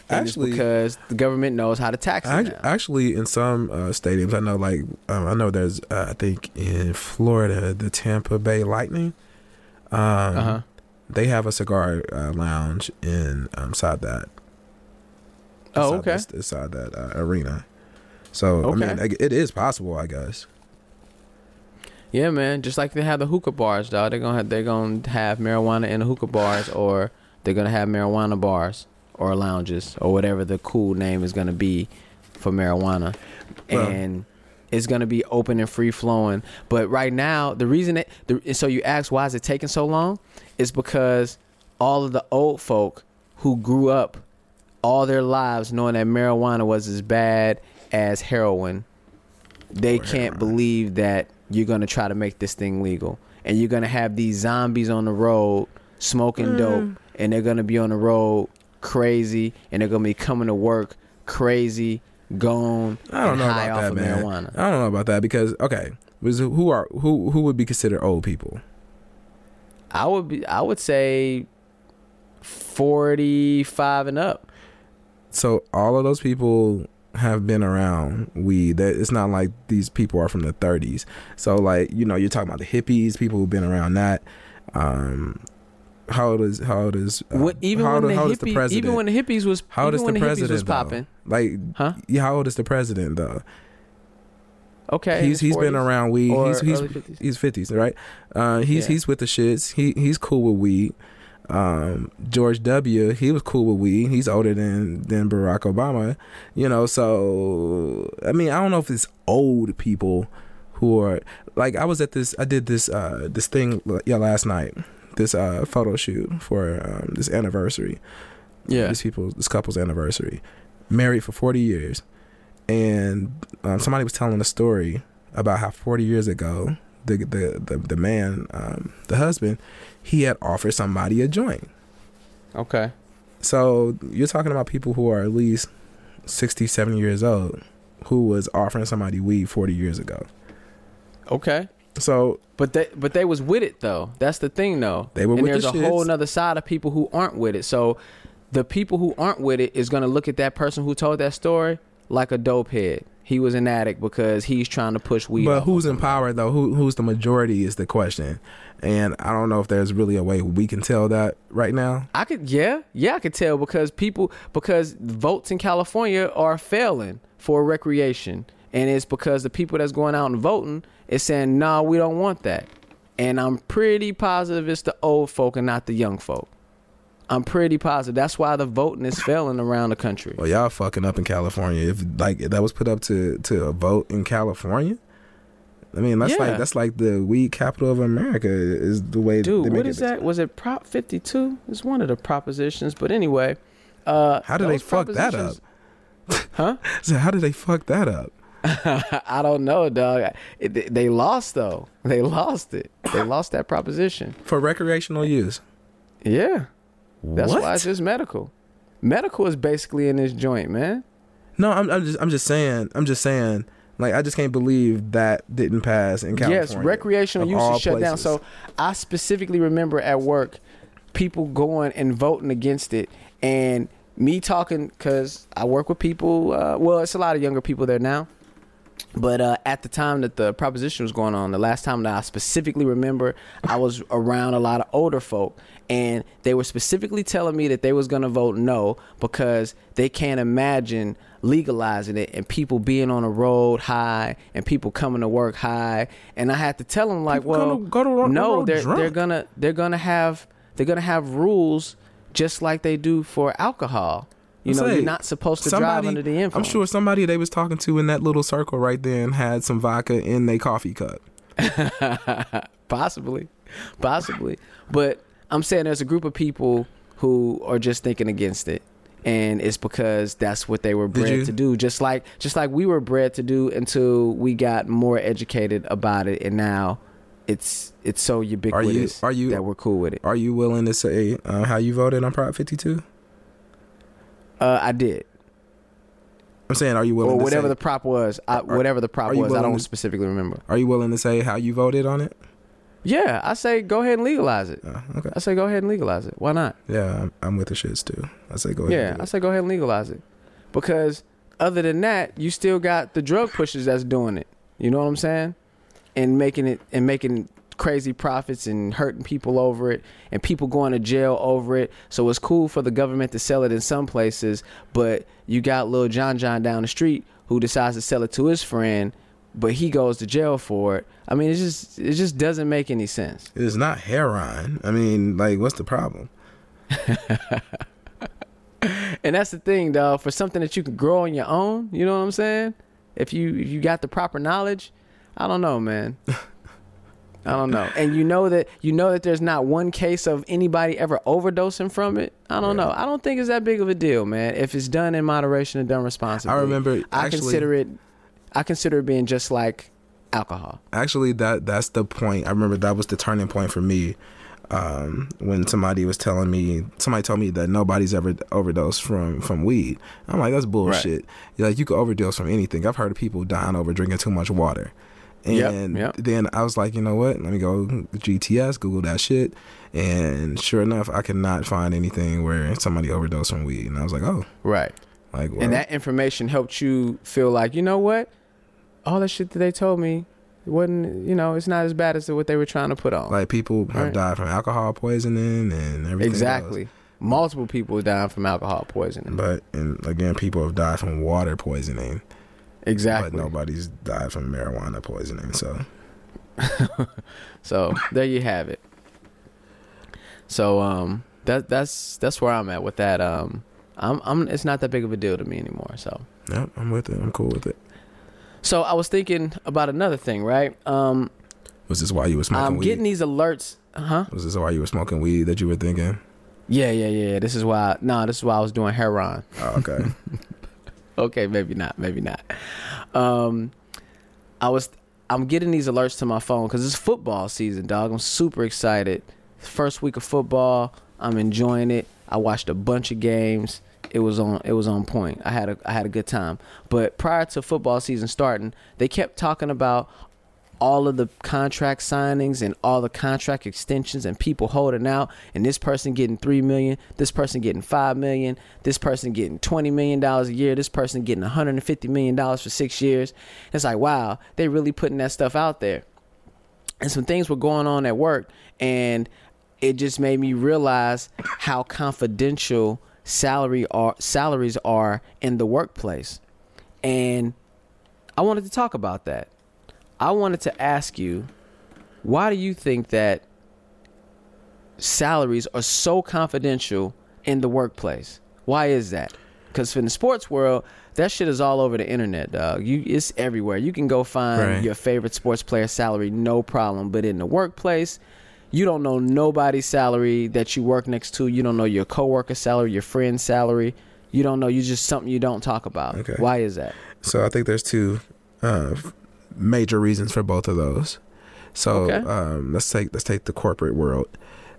And Actually- because the government knows how to tax it now. Actually, in some uh, stadiums, I know, like um, I know there's, uh, I think in Florida, the Tampa Bay Lightning, um, Uh-huh. they have a cigar uh, lounge in um, inside that. Oh, inside okay. this- inside that uh, arena. So I mean, like, it is possible, I guess. Yeah, man. Just like they have the hookah bars, dog. They're gonna have, they're gonna have marijuana in the hookah bars, or they're gonna have marijuana bars or lounges or whatever the cool name is gonna be for marijuana, Well- and it's gonna be open and free flowing. But right now, the reason it the, so you ask why is it taking so long, is because all of the old folk who grew up all their lives knowing that marijuana was as bad as heroin they Or can't heroin. believe that you're gonna try to make this thing legal, and you're gonna have these zombies on the road smoking Mm. dope, and they're gonna be on the road crazy, and they're gonna be coming to work crazy, gone, I don't and know high about off that, man. marijuana. I don't know about that because okay, was who are who who would be considered old people? I would be, I would say, forty-five and up. So all of those people have been around weed. That it's not like these people are from the 30s. So like you know you're talking about the hippies, people who've been around that. Um, how old is how old is uh, What- even how when the how old the president? even when the hippies was, how old is the president was popping, Like huh? yeah, how old is the president though? Okay, he's he's been around weed. or He's he's 50s. he's fifties, right? Uh, he's Yeah. he's with the shits. He he's cool with weed. Um, George W. He was cool with weed. He's older than than Barack Obama, you know. So I mean, I don't know if it's old people who are like I was at this. I did this uh this thing yeah last night. This uh photo shoot for um, this anniversary Yeah, these people, this couple's anniversary, married for 40 years, and um, somebody was telling a story about how 40 years ago, the the the, the man, um, the husband, he had offered somebody a joint. okay. So you're talking about people who are at least 60, 70 years old, who was offering somebody weed 40 years ago. Okay. So But they but they was with it though. That's the thing though. They were and with there's the a whole shits. nother side of people who aren't with it. So the people who aren't with it is gonna look at that person who told that story like a dope head. He was an addict because he's trying to push weed. But who's in power though? Who who's the majority is the question, and I don't know if there's really a way we can tell that right now. I could yeah, yeah, I could tell because people because votes in California are failing for recreation. And it's because the people that's going out and voting is saying, nah, we don't want that. And I'm pretty positive it's the old folk and not the young folk. I'm pretty positive. That's why the voting is failing around the country. Well, y'all fucking up in California. If like that was put up to to a vote in California, I mean that's Yeah. like that's like the weed capital of America is the way. Dude, what is that? Was it Prop 52? It's one of the propositions. But anyway, uh, How did they fuck that up? Huh? [laughs] So how did they fuck that up? [laughs] I don't know, dog. It, they lost though. They lost it. They lost that proposition. For recreational use. Yeah, that's what? why it's just medical. Medical is basically in this joint, man. No, I'm, I'm just I'm just saying I'm just saying like I just can't believe that didn't pass in California. Yes, recreational use is shut down. So I specifically remember at work people going and voting against it, and me talking because I work with people. Uh, well, it's a lot of younger people there now. But uh, at the time that the proposition was going on, the last time that I specifically remember, I was around a lot of older folk, and they were specifically telling me that they was gonna vote no because they can't imagine legalizing it and people being on the road high and people coming to work high. And I had to tell them like, People well, go to no, they're drunk. they're gonna they're gonna have they're gonna have rules just like they do for alcohol. You know, you're not supposed to drive under the influence. I'm sure somebody they was talking to in that little circle right then had some vodka in their coffee cup. [laughs] possibly, possibly. But I'm saying there's a group of people who are just thinking against it, and it's because that's what they were bred to do. Just like just like we were bred to do until we got more educated about it, and now it's it's so ubiquitous are you- that we're cool with it. Are you willing to say uh, how you voted on Prop 52? Uh, I did, I'm saying, are you willing or to whatever say, the prop was. I, Are- whatever the prop was, I don't to- specifically remember. Are you willing to say how you voted on it? Yeah, I say go ahead and legalize it. Uh, okay. I say go ahead and legalize it. Why not? Yeah, I'm, I'm with the shits too. I say go ahead. Yeah, and I say go ahead and legalize it. Because other than that, you still got the drug pushers that's doing it. You know what I'm saying? And making it and making crazy profits and hurting people over it and people going to jail over it. So it's cool for the government to sell it in some places, but you got little John John down the street who decides to sell it to his friend, but he goes to jail for it. I mean, it just it just doesn't make any sense. It's not heroin. I mean, like, what's the problem? [laughs] And that's the thing, dog. For something that you can grow on your own, you know what I'm saying? If you if you got the proper knowledge, I don't know, man. [laughs] I don't know. And you know that you know that there's not one case of anybody ever overdosing from it. I don't know. I don't think it's that big of a deal, man. If it's done in moderation and done responsibly. I remember I actually, consider it I consider it being just like alcohol. actually that that's the point. I remember that was the turning point for me. Um, when somebody was telling me, somebody told me that nobody's ever overdosed from from weed. I'm like, that's bullshit. Like you could overdose from anything. I've heard of people dying over drinking too much water. Yep, And yep. then I was like, you know what? Let me go GTS, Google that shit. And sure enough, I could not find anything where somebody overdosed from weed. And I was like, oh, Right. like, well, And that information helped you feel like, you know what? All that shit that they told me it wasn't, you know, it's not as bad as what they were trying to put on. like people have Right. died from alcohol poisoning and everything. exactly. else. Multiple people dying from alcohol poisoning. But and again, people have died from water poisoning, exactly. but nobody's died from marijuana poisoning. So [laughs] So there you have it. So um that that's that's where I'm at with that. Um I'm I'm it's not that big of a deal to me anymore. So yeah, I'm with it. I'm cool with it. So I was thinking about another thing, right? Um Was this why you were smoking I'm weed? getting these alerts huh? Was this why you were smoking weed that you were thinking? Yeah, yeah, yeah. This is why no, this is why I was doing heroin. Oh, okay. [laughs] Okay, maybe not, maybe not. Um, I was, I'm getting these alerts to my phone because it's football season, dog. I'm super excited. First week of football, I'm enjoying it. I watched a bunch of games. It was on, it was on point. I had a, I had a good time. But prior to football season starting, they kept talking about all of the contract signings and all the contract extensions and people holding out and this person getting 3 million this person getting 5 million this person getting 20 million dollars a year this person getting 150 million dollars for 6 years it's like wow they really putting that stuff out there and some things were going on at work and it just made me realize how confidential salary are salaries are in the workplace and I wanted to talk about that I wanted to ask you, why do you think that salaries are so confidential in the workplace? Why is that? Because in the sports world, that shit is all over the internet, dog. You, it's everywhere. You can go find Right. your favorite sports player salary, no problem. But in the workplace, you don't know nobody's salary that you work next to. You don't know your coworker's salary, your friend's salary. You don't know. You just something you don't talk about. Okay. Why is that? So I think there's two uh, major reasons for both of those. So Okay. um, let's take let's take the corporate world.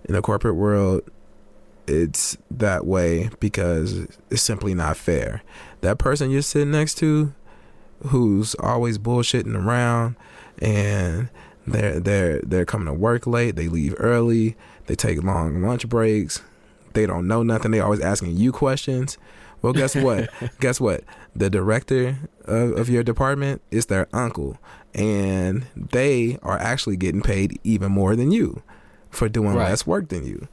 In the corporate world, it's that way because it's simply not fair. That person you're sitting next to, who's always bullshitting around, and they're they're they're coming to work late. They leave early. They take long lunch breaks. They don't know nothing. They always asking you questions. Well, guess [laughs] what? guess what? The director of, of your department is their uncle, and they are actually getting paid even more than you for doing Right. less work than you.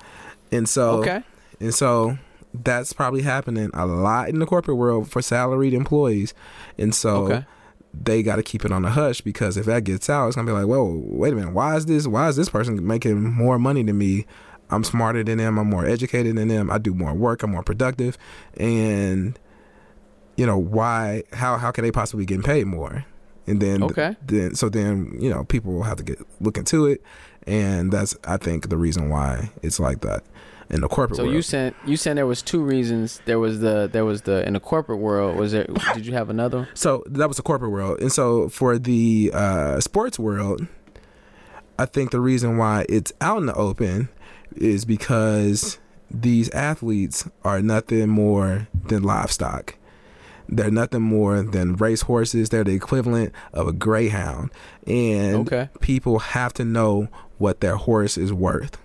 And so, Okay. and so that's probably happening a lot in the corporate world for salaried employees. And so Okay. They got to keep it on the hush because if that gets out, it's gonna be like, whoa, wait a minute, why is this? Why is this person making more money than me? I'm smarter than them. I'm more educated than them. I do more work. I'm more productive, and you know why? How how can they possibly get paid more? And then Okay. then so then you know people will have to get look into it, and that's I think the reason why it's like that in the corporate So world. So you said you said there was two reasons. There was the there was the in the corporate world. Was there? Did you have another? one? So that was the corporate world, and so for the uh, sports world, I think the reason why it's out in the open is because these athletes are nothing more than livestock. They're nothing more than race horses. They're the equivalent of a greyhound, and Okay. people have to know what their horse is worth.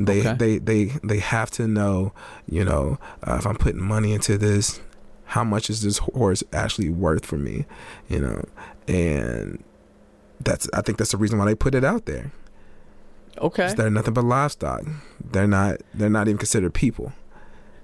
They Okay. they they they have to know, you know, uh, if I'm putting money into this, how much is this horse actually worth for me, you know, and that's I think that's the reason why they put it out there. Okay. They're nothing but livestock. They're not they're not even considered people.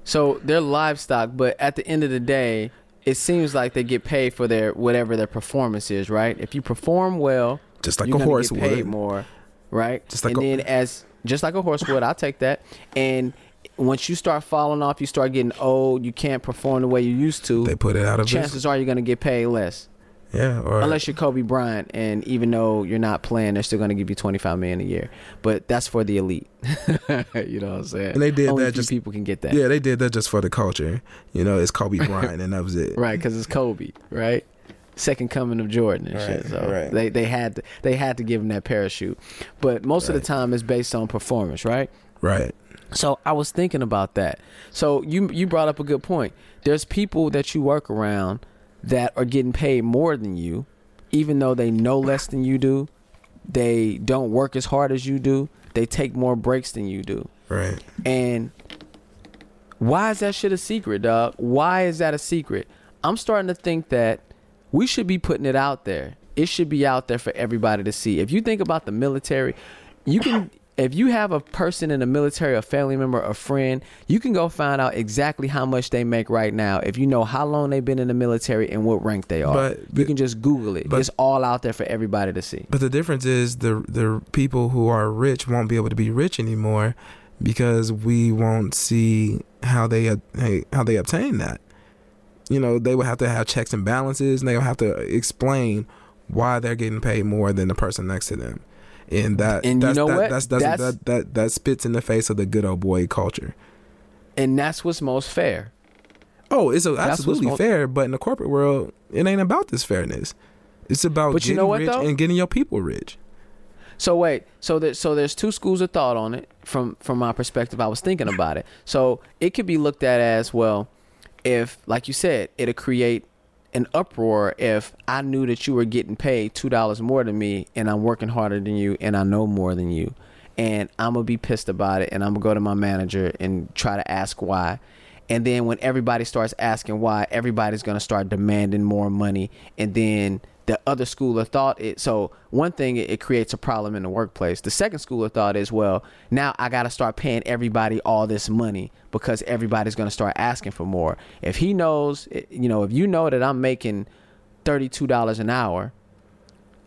So they're livestock, but at the end of the day, it seems like they get paid for their whatever their performance is, right? If you perform well, Just like a horse get paid would. more, right? Just like and a- then as just like a horse would, I'll take that. And once you start falling off, you start getting old. You can't perform the way you used to. They put it out of chances business. are you're gonna get paid less, Yeah, or unless you're Kobe Bryant, and even though you're not playing, they're still gonna give you 25 million a year. But that's for the elite. [laughs] you know what I'm saying? And they did Only that just- people can get that. yeah, they did that just for the culture. You know, it's Kobe [laughs] Bryant, and that was it. right? Because it's Kobe, right? Second coming of Jordan and shit. So right. they they had to, they had to give him that parachute, but most of the time it's based on performance, right? Right. So I was thinking about that. So you you brought up a good point. There's people that you work around that are getting paid more than you, even though they know less than you do. They don't work as hard as you do. They take more breaks than you do. Right. And why is that shit a secret, dog? Why is that a secret? I'm starting to think that we should be putting it out there. It should be out there for everybody to see. If you think about the military, you can [coughs] if you have a person in the military, a family member, a friend, you can go find out exactly how much they make right now if you know how long they've been in the military and what rank they are. But- you can just Google it. but- it's all out there for everybody to see. But the difference is the the people who are rich won't be able to be rich anymore because we won't see how they hey, how they obtain that. You know, they would have to have checks and balances, and they will have to explain why they're getting paid more than the person next to them. And that And you that's, know that, what? That's, that's, That's- that that that spits in the face of the good old boy culture. And that's what's most fair. Oh, it's absolutely mo- fair, but in the corporate world, it ain't about this fairness. It's about But you getting know what, rich though? and getting your people rich. So wait, so there, so there's two schools of thought on it from from my perspective. I was thinking about it. So it could be looked at as well, if like you said, it'll create an uproar if I knew that you were getting paid two dollars more than me, and I'm working harder than you, and I know more than you, and I'm gonna be pissed about it, and I'm gonna go to my manager and try to ask why. And then when everybody starts asking why, everybody's gonna start demanding more money, and then the other school of thought it so one thing it, creates a problem in the workplace. The second school of thought is well now i got to start paying everybody all this money because everybody's going to start asking for more. If he knows you know if you know that i'm making $32 an hour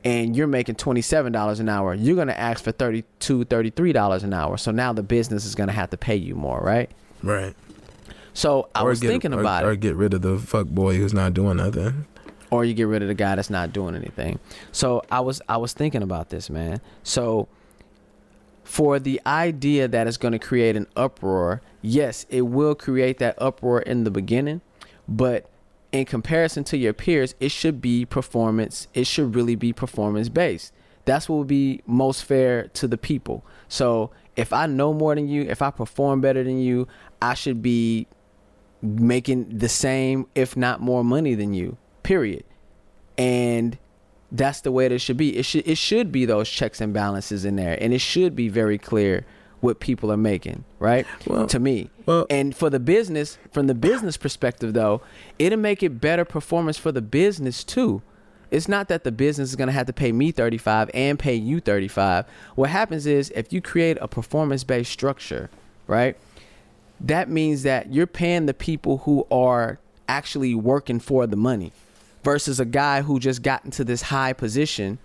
and you're making $27 an hour you're going to ask for $32 $33 an hour. So now the business is going to have to pay you more right? Right. so i Or was get- thinking or- about or it. get rid of the fuck boy who's not doing nothing. Or you get rid of the guy that's not doing anything. So I was I was thinking about this, man. So for the idea that it's going to create an uproar, yes, it will create that uproar in the beginning, but in comparison to your peers, it should be performance. It should really be performance based. That's what would be most fair to the people. So if I know more than you, if I perform better than you, I should be making the same, if not more money than you. Period. And that's the way that it should be. It should it should be those checks and balances in there, and it should be very clear what people are making, right? Well- to me. well- and for the business, from the business perspective though, it'll make it better performance for the business too. It's not that the business is going to have to pay me 35 and pay you 35. What happens is if you create a performance based structure, right? That means that you're paying the people who are actually working for the money versus a guy who just got into this high position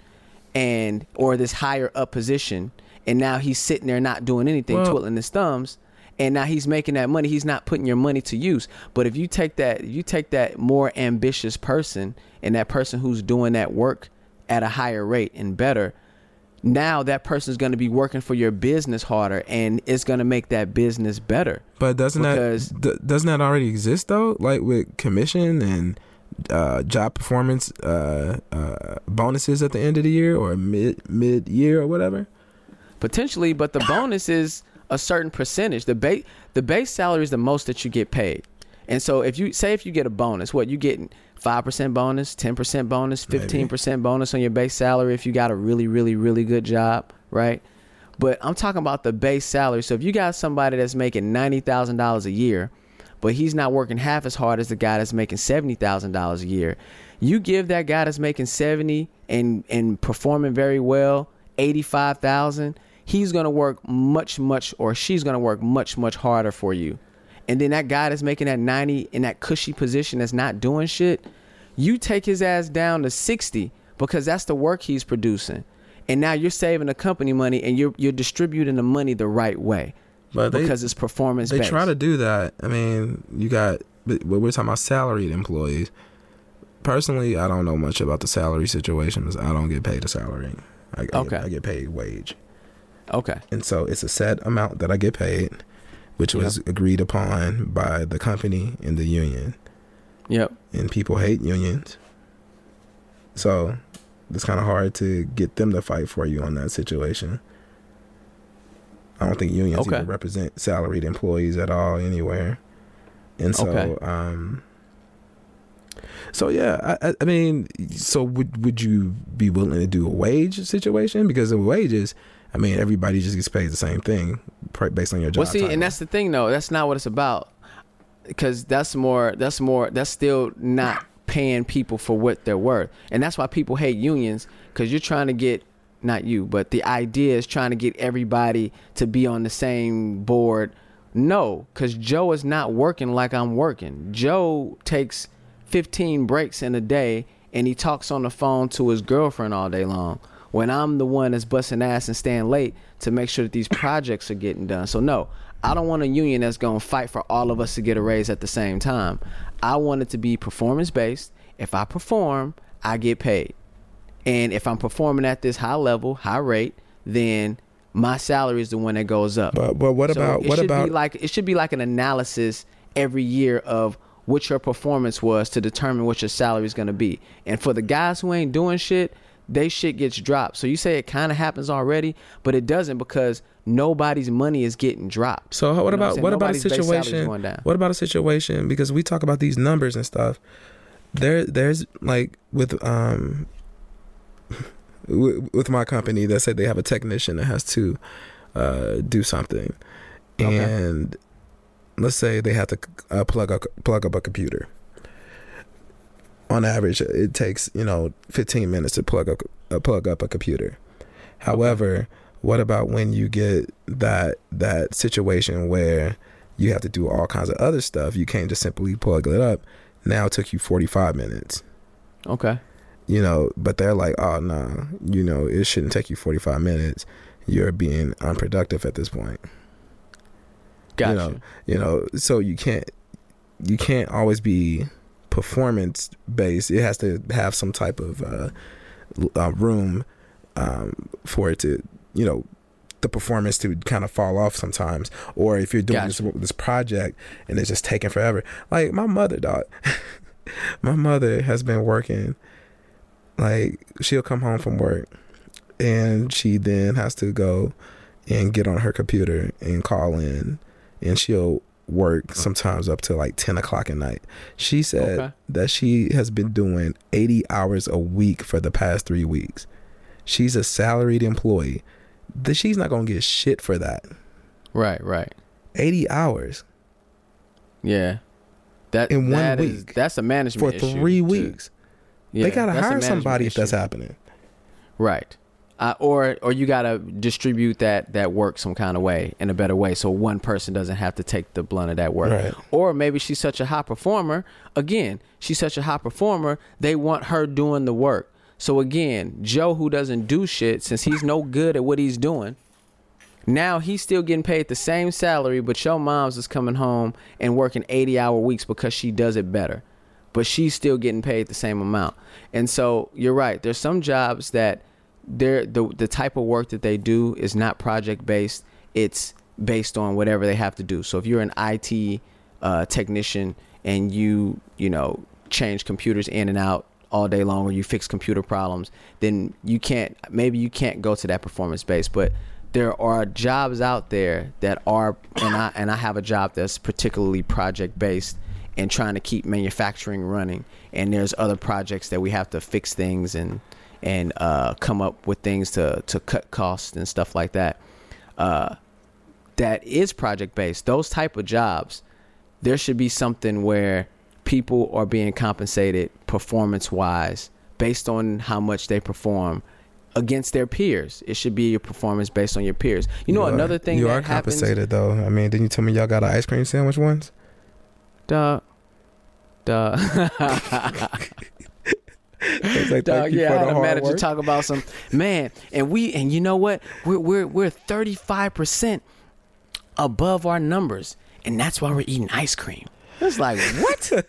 and or this higher up position and now he's sitting there not doing anything Well- twiddling his thumbs and now he's making that money. He's not putting your money to use. But if you take that you take that more ambitious person and that person who's doing that work at a higher rate and better now that person's going to be working for your business harder and it's going to make that business better. But doesn't that doesn't that already exist though? Like with commission and uh, job performance uh, uh, bonuses at the end of the year or mid mid year or whatever. potentially but the bonus is a certain percentage. The base the base salary is the most that you get paid. And so if you say if you get a bonus what you getting 5% bonus 10% bonus 15% bonus on your base salary if you got a really really really good job right? But i'm talking about the base salary. So if you got somebody that's making $90000 a year but he's not working half as hard as the guy that's making $70000 a year. You give that guy that's making 70 and and performing very well 85000 he's going to work much much or she's to work much much harder for you. And then that guy that's making that 90 in that cushy position that's not doing shit, you take his ass down to 60 because that's the work he's producing. And now you're saving the company money and you're you're distributing the money the right way But they because it's performance based. they based. try to do that. I mean, you got but we're talking about salaried employees. Personally, I don't know much about the salary situations. I don't get paid a salary. I, I, Okay. get, I get paid wage, okay. and so it's a set amount that I get paid, which was agreed upon by the company and the union. Yep. And people hate unions, so it's kind of hard to get them to fight for you on that situation. I don't think unions Okay. even represent salaried employees at all anywhere. And so, Okay. um, so yeah, I, I- mean, so would would you be willing to do a wage situation? Because in wages, I mean, everybody just gets paid the same thing based on your job. Well, see, title. and that's the thing, though. That's not what it's about. Because that's more. That's more. That's still not paying people for what they're worth, and that's why people hate unions. Because you're trying to get not you, but the idea is trying to get everybody to be on the same board. No, because Joe is not working like I'm working. Joe takes 15 breaks in a day, and he talks on the phone to his girlfriend all day long when I'm the one that's busting ass and staying late to make sure that these projects are getting done. So no, I don't want a union that's going to fight for all of us to get a raise at the same time. I want it to be performance based. If I perform, I get paid. And if I'm performing at this high level, high rate, then my salary is the one that goes up. But but what So about it what should about be like it should be like an analysis every year of what your performance was to determine what your salary is going to be. And for the guys who ain't doing shit, they shit gets dropped. So you say it kind of happens already, but it doesn't because nobody's money is getting dropped. So You know what what about what about a Nobody's base salary's situation? What about a situation because we talk about these numbers and stuff. There, there's like with um with, with my company that said they have a technician that has to uh, do something, Okay. and let's say they have to uh, plug up plug up a computer. On average, it takes you know 15 minutes to plug up uh, plug up a computer. However, what about when you get that that situation where you have to do all kinds of other stuff? You can't just simply plug it up. Now it took you 45 minutes. Okay. You know, but they're like, "Oh no, you know, it shouldn't take you 45 minutes. You're being unproductive at this point." Gotcha. You know, you know, so you can't you can't always be performance based. It has to have some type of uh, uh, room um, for it to, you know, the performance to kind of fall off sometimes. Or if you're doing this, this project and it's just taking forever. Like my mother, dog. [laughs] my mother has been working. Like she'll come home from work, and she then has to go and get on her computer and call in, and she'll work sometimes up to like 10 o'clock at night. She said Okay. that she has been doing 80 hours a week for the past three weeks. She's a salaried employee. That she's not gonna get shit for that. Right, right. 80 hours Yeah. That In one that is- week. that's a management for issue, three weeks. Yeah, they gotta hire somebody if that's happening. Right. Uh, or or you gotta distribute that that work some kind of way in a better way, so one person doesn't have to take the blunt of that work. Right. Or maybe she's such a high performer. Again, she's such a high performer. They want her doing the work. So again, Joe, who doesn't do shit, since he's no good at what he's doing, now he's still getting paid the same salary, but your mom's is coming home and working 80 hour weeks because she does it better. But she's still getting paid the same amount. And so you're right. There's some jobs that they're the the type of work that they do is not project based. It's based on whatever they have to do. So if you're an IT uh, technician and you you know change computers in and out all day long or you fix computer problems, then you can't maybe you can't go to that performance base. But there are jobs out there that are and I and I have a job that's particularly project based and trying to keep manufacturing running. And there's other projects that we have to fix things and and uh, come up with things to to cut costs and stuff like that. Uh, that is project based. Those type of jobs, there should be something where people are being compensated performance wise based on how much they perform against their peers. It should be your performance based on your peers. You know, are- another thing you are happens. compensated though. I mean, didn't you tell me y'all got an ice cream sandwich once? Dog. [laughs] It's like, Dog, yeah, I had a manager work. talk about some man, and we, and you know what? We're we're we're thirty five percent above our numbers, and that's why we're eating ice cream. It's like what?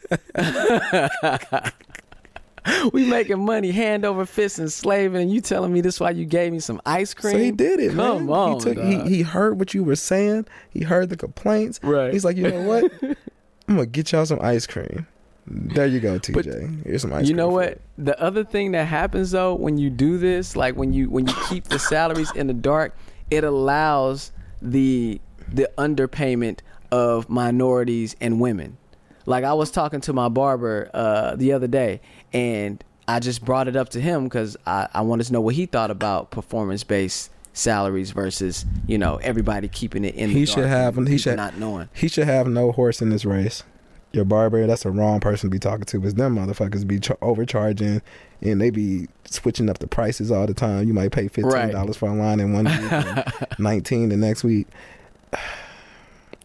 [laughs] we making money hand over fist and slaving, and you telling me this why you gave me some ice cream? So he did it, Come man. on, he took he, he heard what you were saying. He heard the complaints. Right. He's like, you know what? [laughs] I'm gonna get y'all some ice cream. There you go, TJ. Here's some ice cream. you know what it. the other thing that happens though when you do this like when you when you keep the salaries in the dark it allows the the underpayment of minorities and women like i was talking to my barber uh the other day and i just brought it up to him because i i wanted to know what he thought about performance based salaries versus you know everybody keeping it in the He should have- he should- not knowing He should have no horse in this race. Your barber, that's the wrong person to be talking to. Because them motherfuckers be char- overcharging, and they be switching up the prices all the time. You might pay fifteen dollars for a line in one [laughs] week, and nineteen the next week.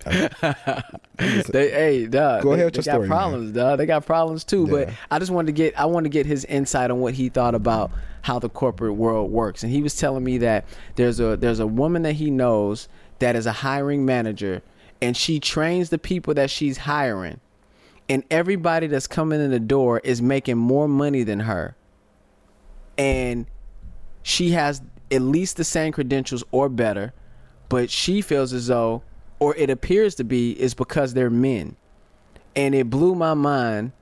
[laughs] They, hey, dog. Go they, ahead with they your got story, man. problems, dog. They got problems too. But I just wanted to get, I wanted to get his insight on what he thought about how the corporate world works. And he was telling me that there's a there's a woman that he knows that is a hiring manager, and she trains the people that she's hiring, and everybody that's coming in the door is making more money than her, and she has at least the same credentials or better, but she feels as though, or it appears to be, is because they're men. And it blew my mind,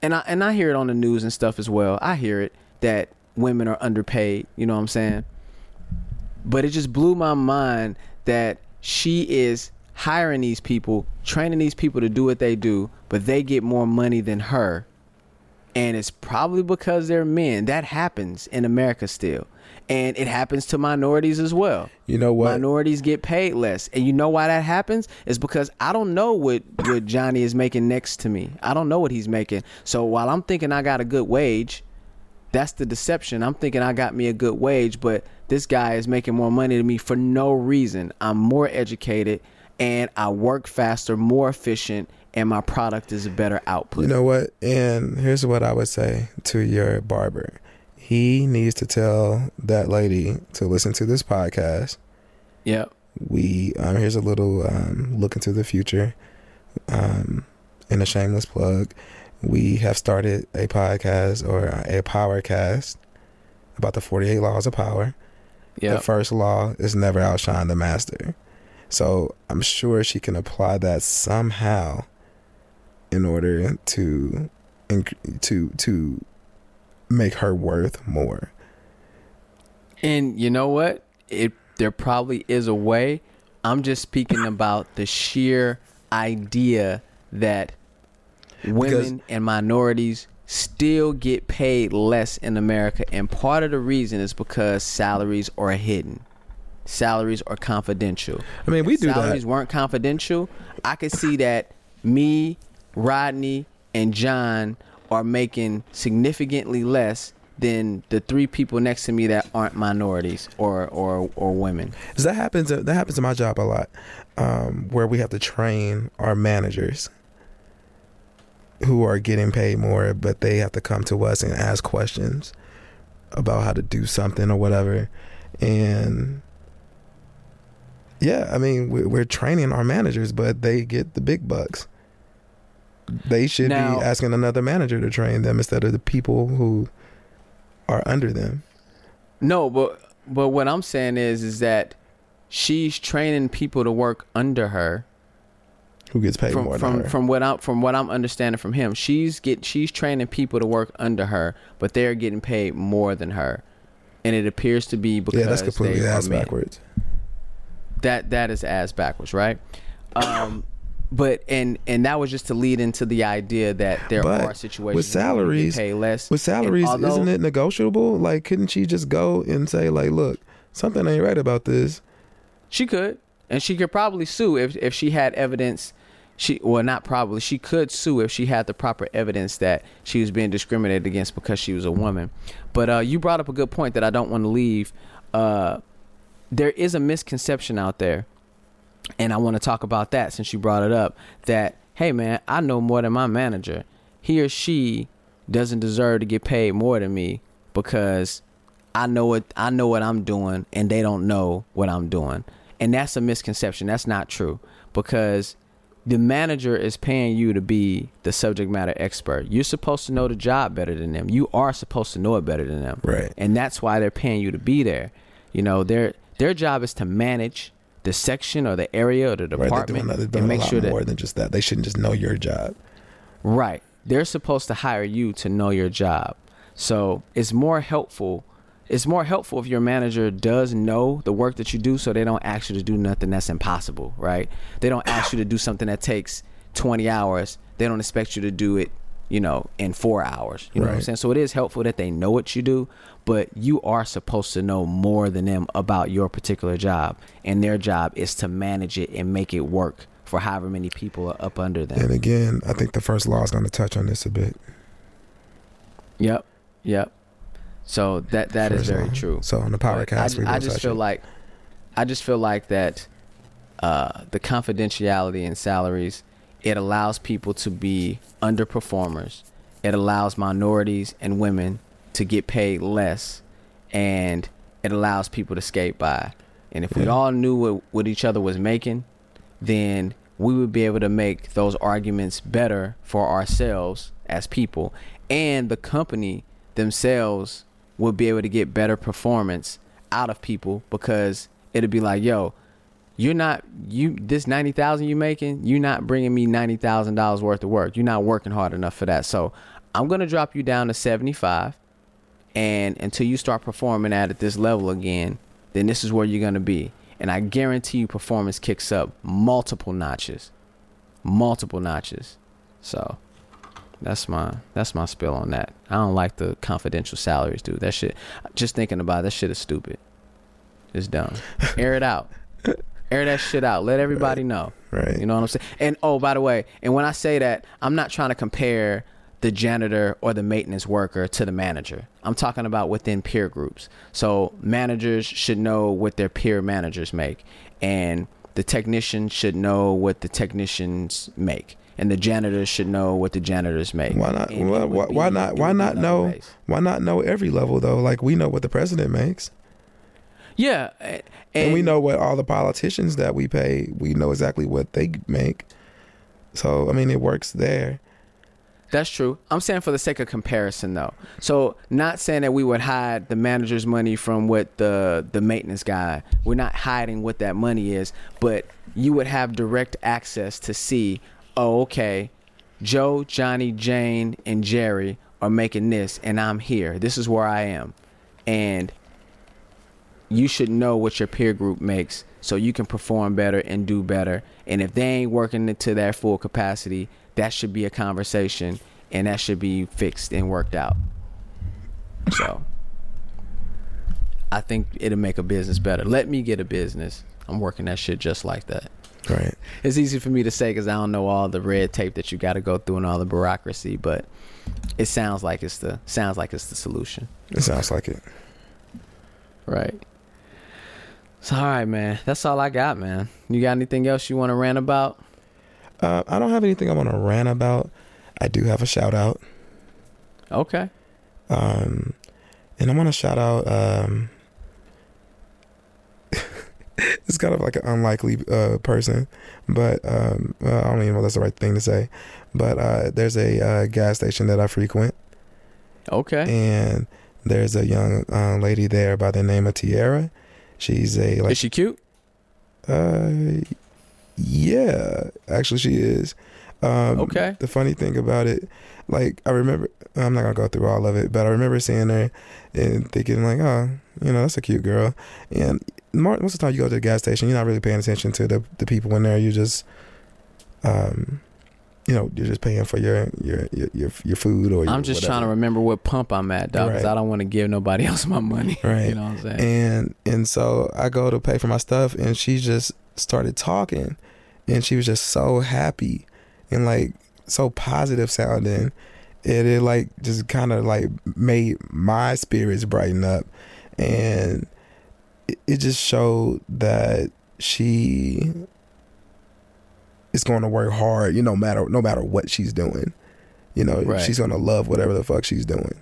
and I and I hear it on the news and stuff as well. I hear it that women are underpaid. You know what I'm saying? But it just blew my mind that she is hiring these people, training these people to do what they do, but they get more money than her and it's probably because they're men. That happens in America still, and it happens to minorities as well. You know what? Minorities get paid less, and you know why that happens? Is because I don't know what what Johnny is making next to me. I don't know what he's making. So while I'm thinking I got a good wage, that's the deception. I'm thinking I got me a good wage, but this guy is making more money than me for no reason. I'm more educated and I work faster, more efficient, and my product is a better output. You know what? And here's what I would say to your barber. He needs to tell that lady to listen to this podcast. yep. We um, here's a little um, look into the future, um, and a shameless plug. We have started a podcast or a powercast about the 48 laws of power. Yeah. The first law is never outshine the master. So I'm sure she can apply that somehow in order to to to make her worth more. And you know what? It there probably is a way. I'm just speaking [coughs] about the sheer idea that women and minorities still get paid less in America and part of the reason is because salaries are hidden. Salaries are confidential. I mean, we If do salaries that. weren't confidential, I could see that me, Rodney, and John are making significantly less than the three people next to me that aren't minorities or or or women. that happens. That happens in my job a lot, um, where we have to train our managers who are getting paid more, but they have to come to us and ask questions about how to do something or whatever. And yeah, I mean, we're training our managers, but they get the big bucks. They should Now- be asking another manager to train them instead of the people who are under them. No, but but what I'm saying is is that she's training people to work under her Who gets paid from more from than her. from what I'm from what I'm understanding from him. She's get she's training people to work under her, but they're getting paid more than her. And it appears to be because yeah, that's completely ass backwards. that that is ass backwards, right? Um, but and and that was just to lead into the idea that there But are situations with where women get salaries- paid less. With salaries, although- isn't it negotiable? Like, couldn't she just go and say, like, look, something ain't right about this? She could, and she could probably sue if if she had evidence. She well, not probably. She could sue if she had the proper evidence that she was being discriminated against because she was a woman. But uh, you brought up a good point that I don't want to leave. Uh, there is a misconception out there, and I want to talk about that since you brought it up. That hey man, I know more than my manager. He or she doesn't deserve to get paid more than me because I know what I know what I'm doing and they don't know what I'm doing. And that's a misconception. That's not true because the manager is paying you to be the subject matter expert. You're supposed to know the job better than them. You are supposed to know it better than them. Right. And that's why they're paying you to be there. You know, their their job is to manage the section or the area or the Right, department they're doing and a make lot sure that more than just that. They shouldn't just know your job. Right. They're supposed to hire you to know your job. So it's more helpful. It's more helpful if your manager does know the work that you do so they don't ask you to do nothing that's impossible, right? They don't ask you to do something that takes 20 hours. They don't expect you to do it, you know, in four hours. You know what I'm saying? So it is helpful that they know what you do, but you are supposed to know more than them about your particular job. And their job is to manage it and make it work for however many people are up under them. And again, I think the first law is going to touch on this a bit. Yep. Yep. So that that is First very law. true. So on the podcast, I, we I just feel it. like I just feel like that uh, the confidentiality and salaries it allows people to be underperformers. It allows minorities and women to get paid less, and it allows people to skate by. And if we all knew what, what each other was making, then we would be able to make those arguments better for ourselves as people, and the company themselves would be able to get better performance out of people because it'd be like, yo, you're not you this ninety thousand you making, you're not bringing me ninety thousand dollars worth of work. You're not working hard enough for that. So I'm gonna drop you down to seventy five, and until you start performing at at this level again, then this is where you're gonna be. And I guarantee you, performance kicks up multiple notches, multiple notches. So that's my that's my spill on that. I don't like the confidential salaries, dude. That shit. Just thinking about it, that shit is stupid. It's dumb. Air it out. [laughs] Air that shit out. Let everybody know. Right. You know what I'm saying? And oh, by the way, and when I say that, I'm not trying to compare the janitor or the maintenance worker to the manager. I'm talking about within peer groups. So managers should know what their peer managers make, and the technician should know what the technicians make, and the janitors should know what the janitors make. Why not? Why, why, be- why not? Why not know? based. Why not know every level though? Like we know what the president makes, Yeah, and, and, we know what all the politicians that we pay. We know exactly what they make. So I mean, it works there. That's true. I'm saying for the sake of comparison, though. So, not saying that we would hide the manager's money from what the the maintenance guy. We're not hiding what that money is, but you would have direct access to see. Oh, okay. Joe, Johnny, Jane, and Jerry are making this, and I'm here. This is where I am, and you should know what your peer group makes so you can perform better and do better. And if they ain't working it to their full capacity, that should be a conversation and that should be fixed and worked out. So I think it'll make a business better. Let me get a business. I'm working that shit just like that. Right. It's easy for me to say because I don't know all the red tape that you got to go through and all the bureaucracy, but it sounds like it's the sounds like it's the solution. It sounds like it. Right. All right, man. That's all I got, man. You got anything else you want to rant about? Uh, I don't have anything I want to rant about. I do have a shout out. Okay. Um, and I want to shout out. Um, [laughs] it's kind of like an unlikely uh, person, but um, well, I don't even know if that's the right thing to say. But uh, there's a uh, gas station that I frequent, Okay. and there's a young uh, lady there by the name of Tiara. She's a like Is she cute? uh, yeah, actually, she is. Um, Okay. The funny thing about it, like I remember, I'm not gonna go through all of it, but I remember seeing her and thinking like, oh, you know, that's a cute girl. And most of the time, you go to the gas station, you're not really paying attention to the the people in there. You just, um, you know, you're just paying for your your your your, your food or. I'm just whatever. trying to remember what pump I'm at, dog, because Right. I don't want to give nobody [laughs] else my money. Right. You know what I'm saying? and and so I go to pay for my stuff, and she just started talking, and she was just so happy and like so positive sounding, and it like just kind of like made my spirits brighten up, and it, it just showed that she is going to work hard. You know, matter no matter what she's doing. You know, Right. she's gonna love whatever the fuck she's doing.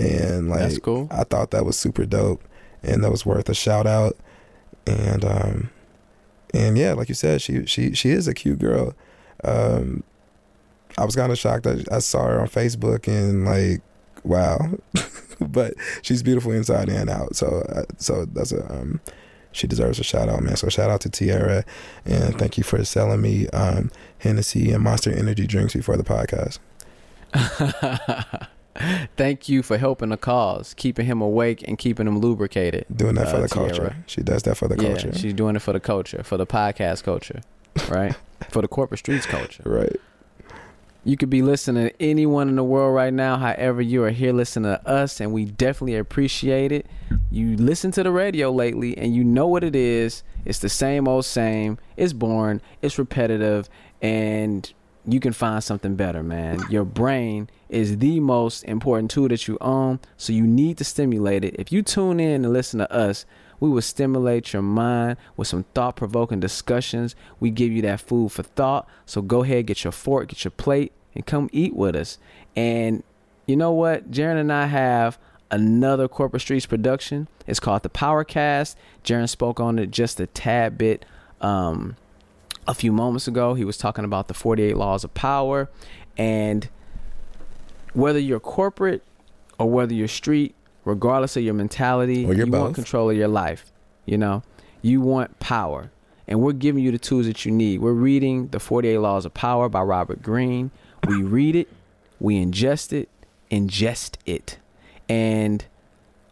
And like, That's cool. I thought that was super dope, and that was worth a shout out. And um, and yeah, like you said, she she she is a cute girl. Um, I was kind of shocked that I saw her on Facebook and like, wow, [laughs] but she's beautiful inside and out. So uh, so that's a um, she deserves a shout out, man. So shout out to Tiara, and thank you for selling me um Hennessy and Monster Energy drinks before the podcast. [laughs] Thank you for helping the cause, keeping him awake and keeping him lubricated. Doing that for Uh, the culture. She does that for the culture. Yeah, she's doing it for the culture, for the podcast culture, right? [laughs] for the corporate streetz culture. right. You could be listening to anyone in the world right now. However, you are here listening to us, and we definitely appreciate it. You listen to the radio lately, and you know what it is. It's the same old same. It's boring. It's repetitive, and you can find something better, man. Your brain is the most important tool that you own, so you need to stimulate it. If you tune in and listen to us, we will stimulate your mind with some thought provoking discussions. We give you that food for thought. So go ahead, get your fork, get your plate, and come eat with us. And you know what? Jaron and I have another Corporate Streetz production. It's called the Powercast. Jaron spoke on it just a tad bit um, a few moments ago. He was talking about the 48 laws of power. And whether you're corporate or whether you're street, regardless of your mentality, you're you both. want control of your life. You know, you want power. And we're giving you the tools that you need. We're reading The 48 Laws of Power by Robert Greene. We read it, we ingest it, ingest it. And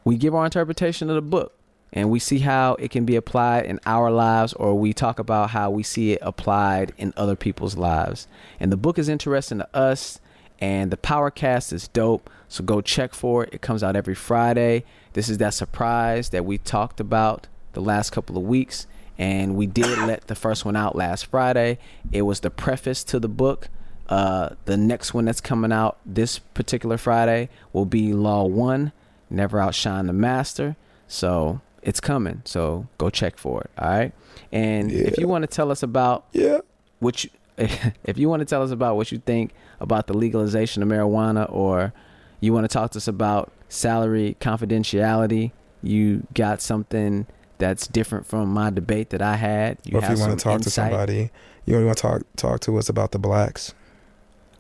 we give our interpretation of the book and we see how it can be applied in our lives or we talk about how we see it applied in other people's lives. And the book is interesting to us and the Powercast is dope. So go check for it. It comes out every Friday. This is that surprise that we talked about the last couple of weeks and we did let the first one out last Friday. It was the preface to the book. Uh, the next one that's coming out this particular Friday will be Law One, Never Outshine the Master. So it's coming. So go check for it. All right. And if you want to tell us about Yeah. what you, [laughs] if you want to tell us about what you think about the legalization of marijuana or you want to talk to us about salary confidentiality, you got something that's different from my debate that I had. You or if you want to talk to somebody, you want to talk talk to us about the blacks,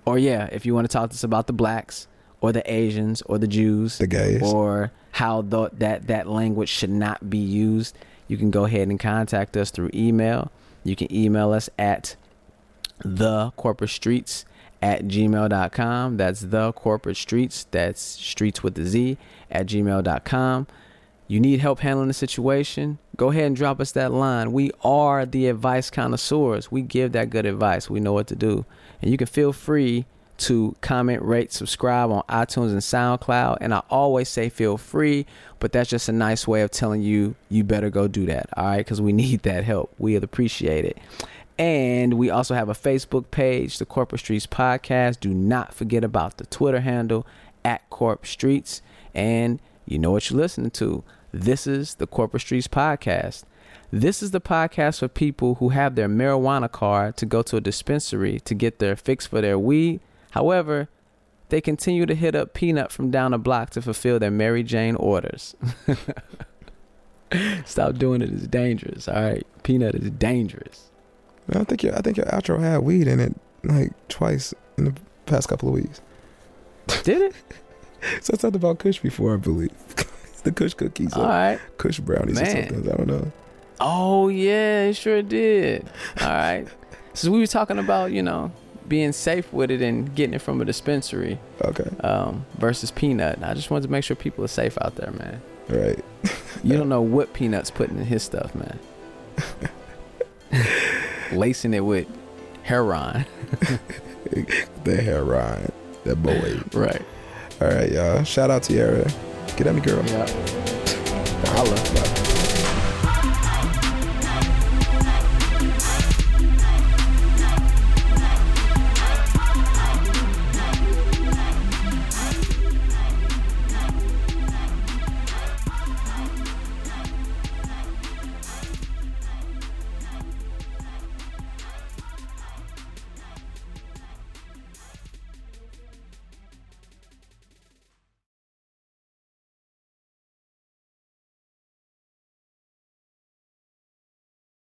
Or yeah, if you want to talk to us about the blacks or the Asians or the Jews the gays. or how the, that that language should not be used, you can go ahead and contact us through email. You can email us at the corporate streetz at gmail.com. That's the corporate streetz. That's streets with the Z at gmail.com. You need help handling the situation? Go ahead and drop us that line. We are the advice connoisseurs. We give that good advice. We know what to do. And you can feel free to comment, rate, subscribe on iTunes and SoundCloud. And I always say feel free, but that's just a nice way of telling you you better go do that. All right, because we [laughs] need that help. We'd appreciate it. And we also have a Facebook page, the Corporate Streetz Podcast. Do not forget about the Twitter handle at Corp Streetz. And you know what you're listening to. This is the Corporate Streetz Podcast. This is the podcast for people who have their marijuana card to go to a dispensary to get their fix for their weed. However, they continue to hit up Peanut from down the block to fulfill their Mary Jane orders. [laughs] Stop doing it. It's dangerous. All right. Peanut is dangerous. Man, I think your I think your outro had weed in it like twice in the past couple of weeks. Did it? [laughs] So I talked about Kush before, I believe. [laughs] the Kush cookies, All right. Kush brownies, or something. I don't know. Oh yeah, it sure did. All right. So we were talking about, you know, being safe with it and getting it from a dispensary Okay, um, versus peanut. I just wanted to make sure people are safe out there, man. Right. You don't know what peanuts putting in his stuff, man. [laughs] Lacing it with heroin. [laughs] The ride, that boy. Right. All right, y'all. Shout out to Yara. Get at me, girl. Yeah. Holla.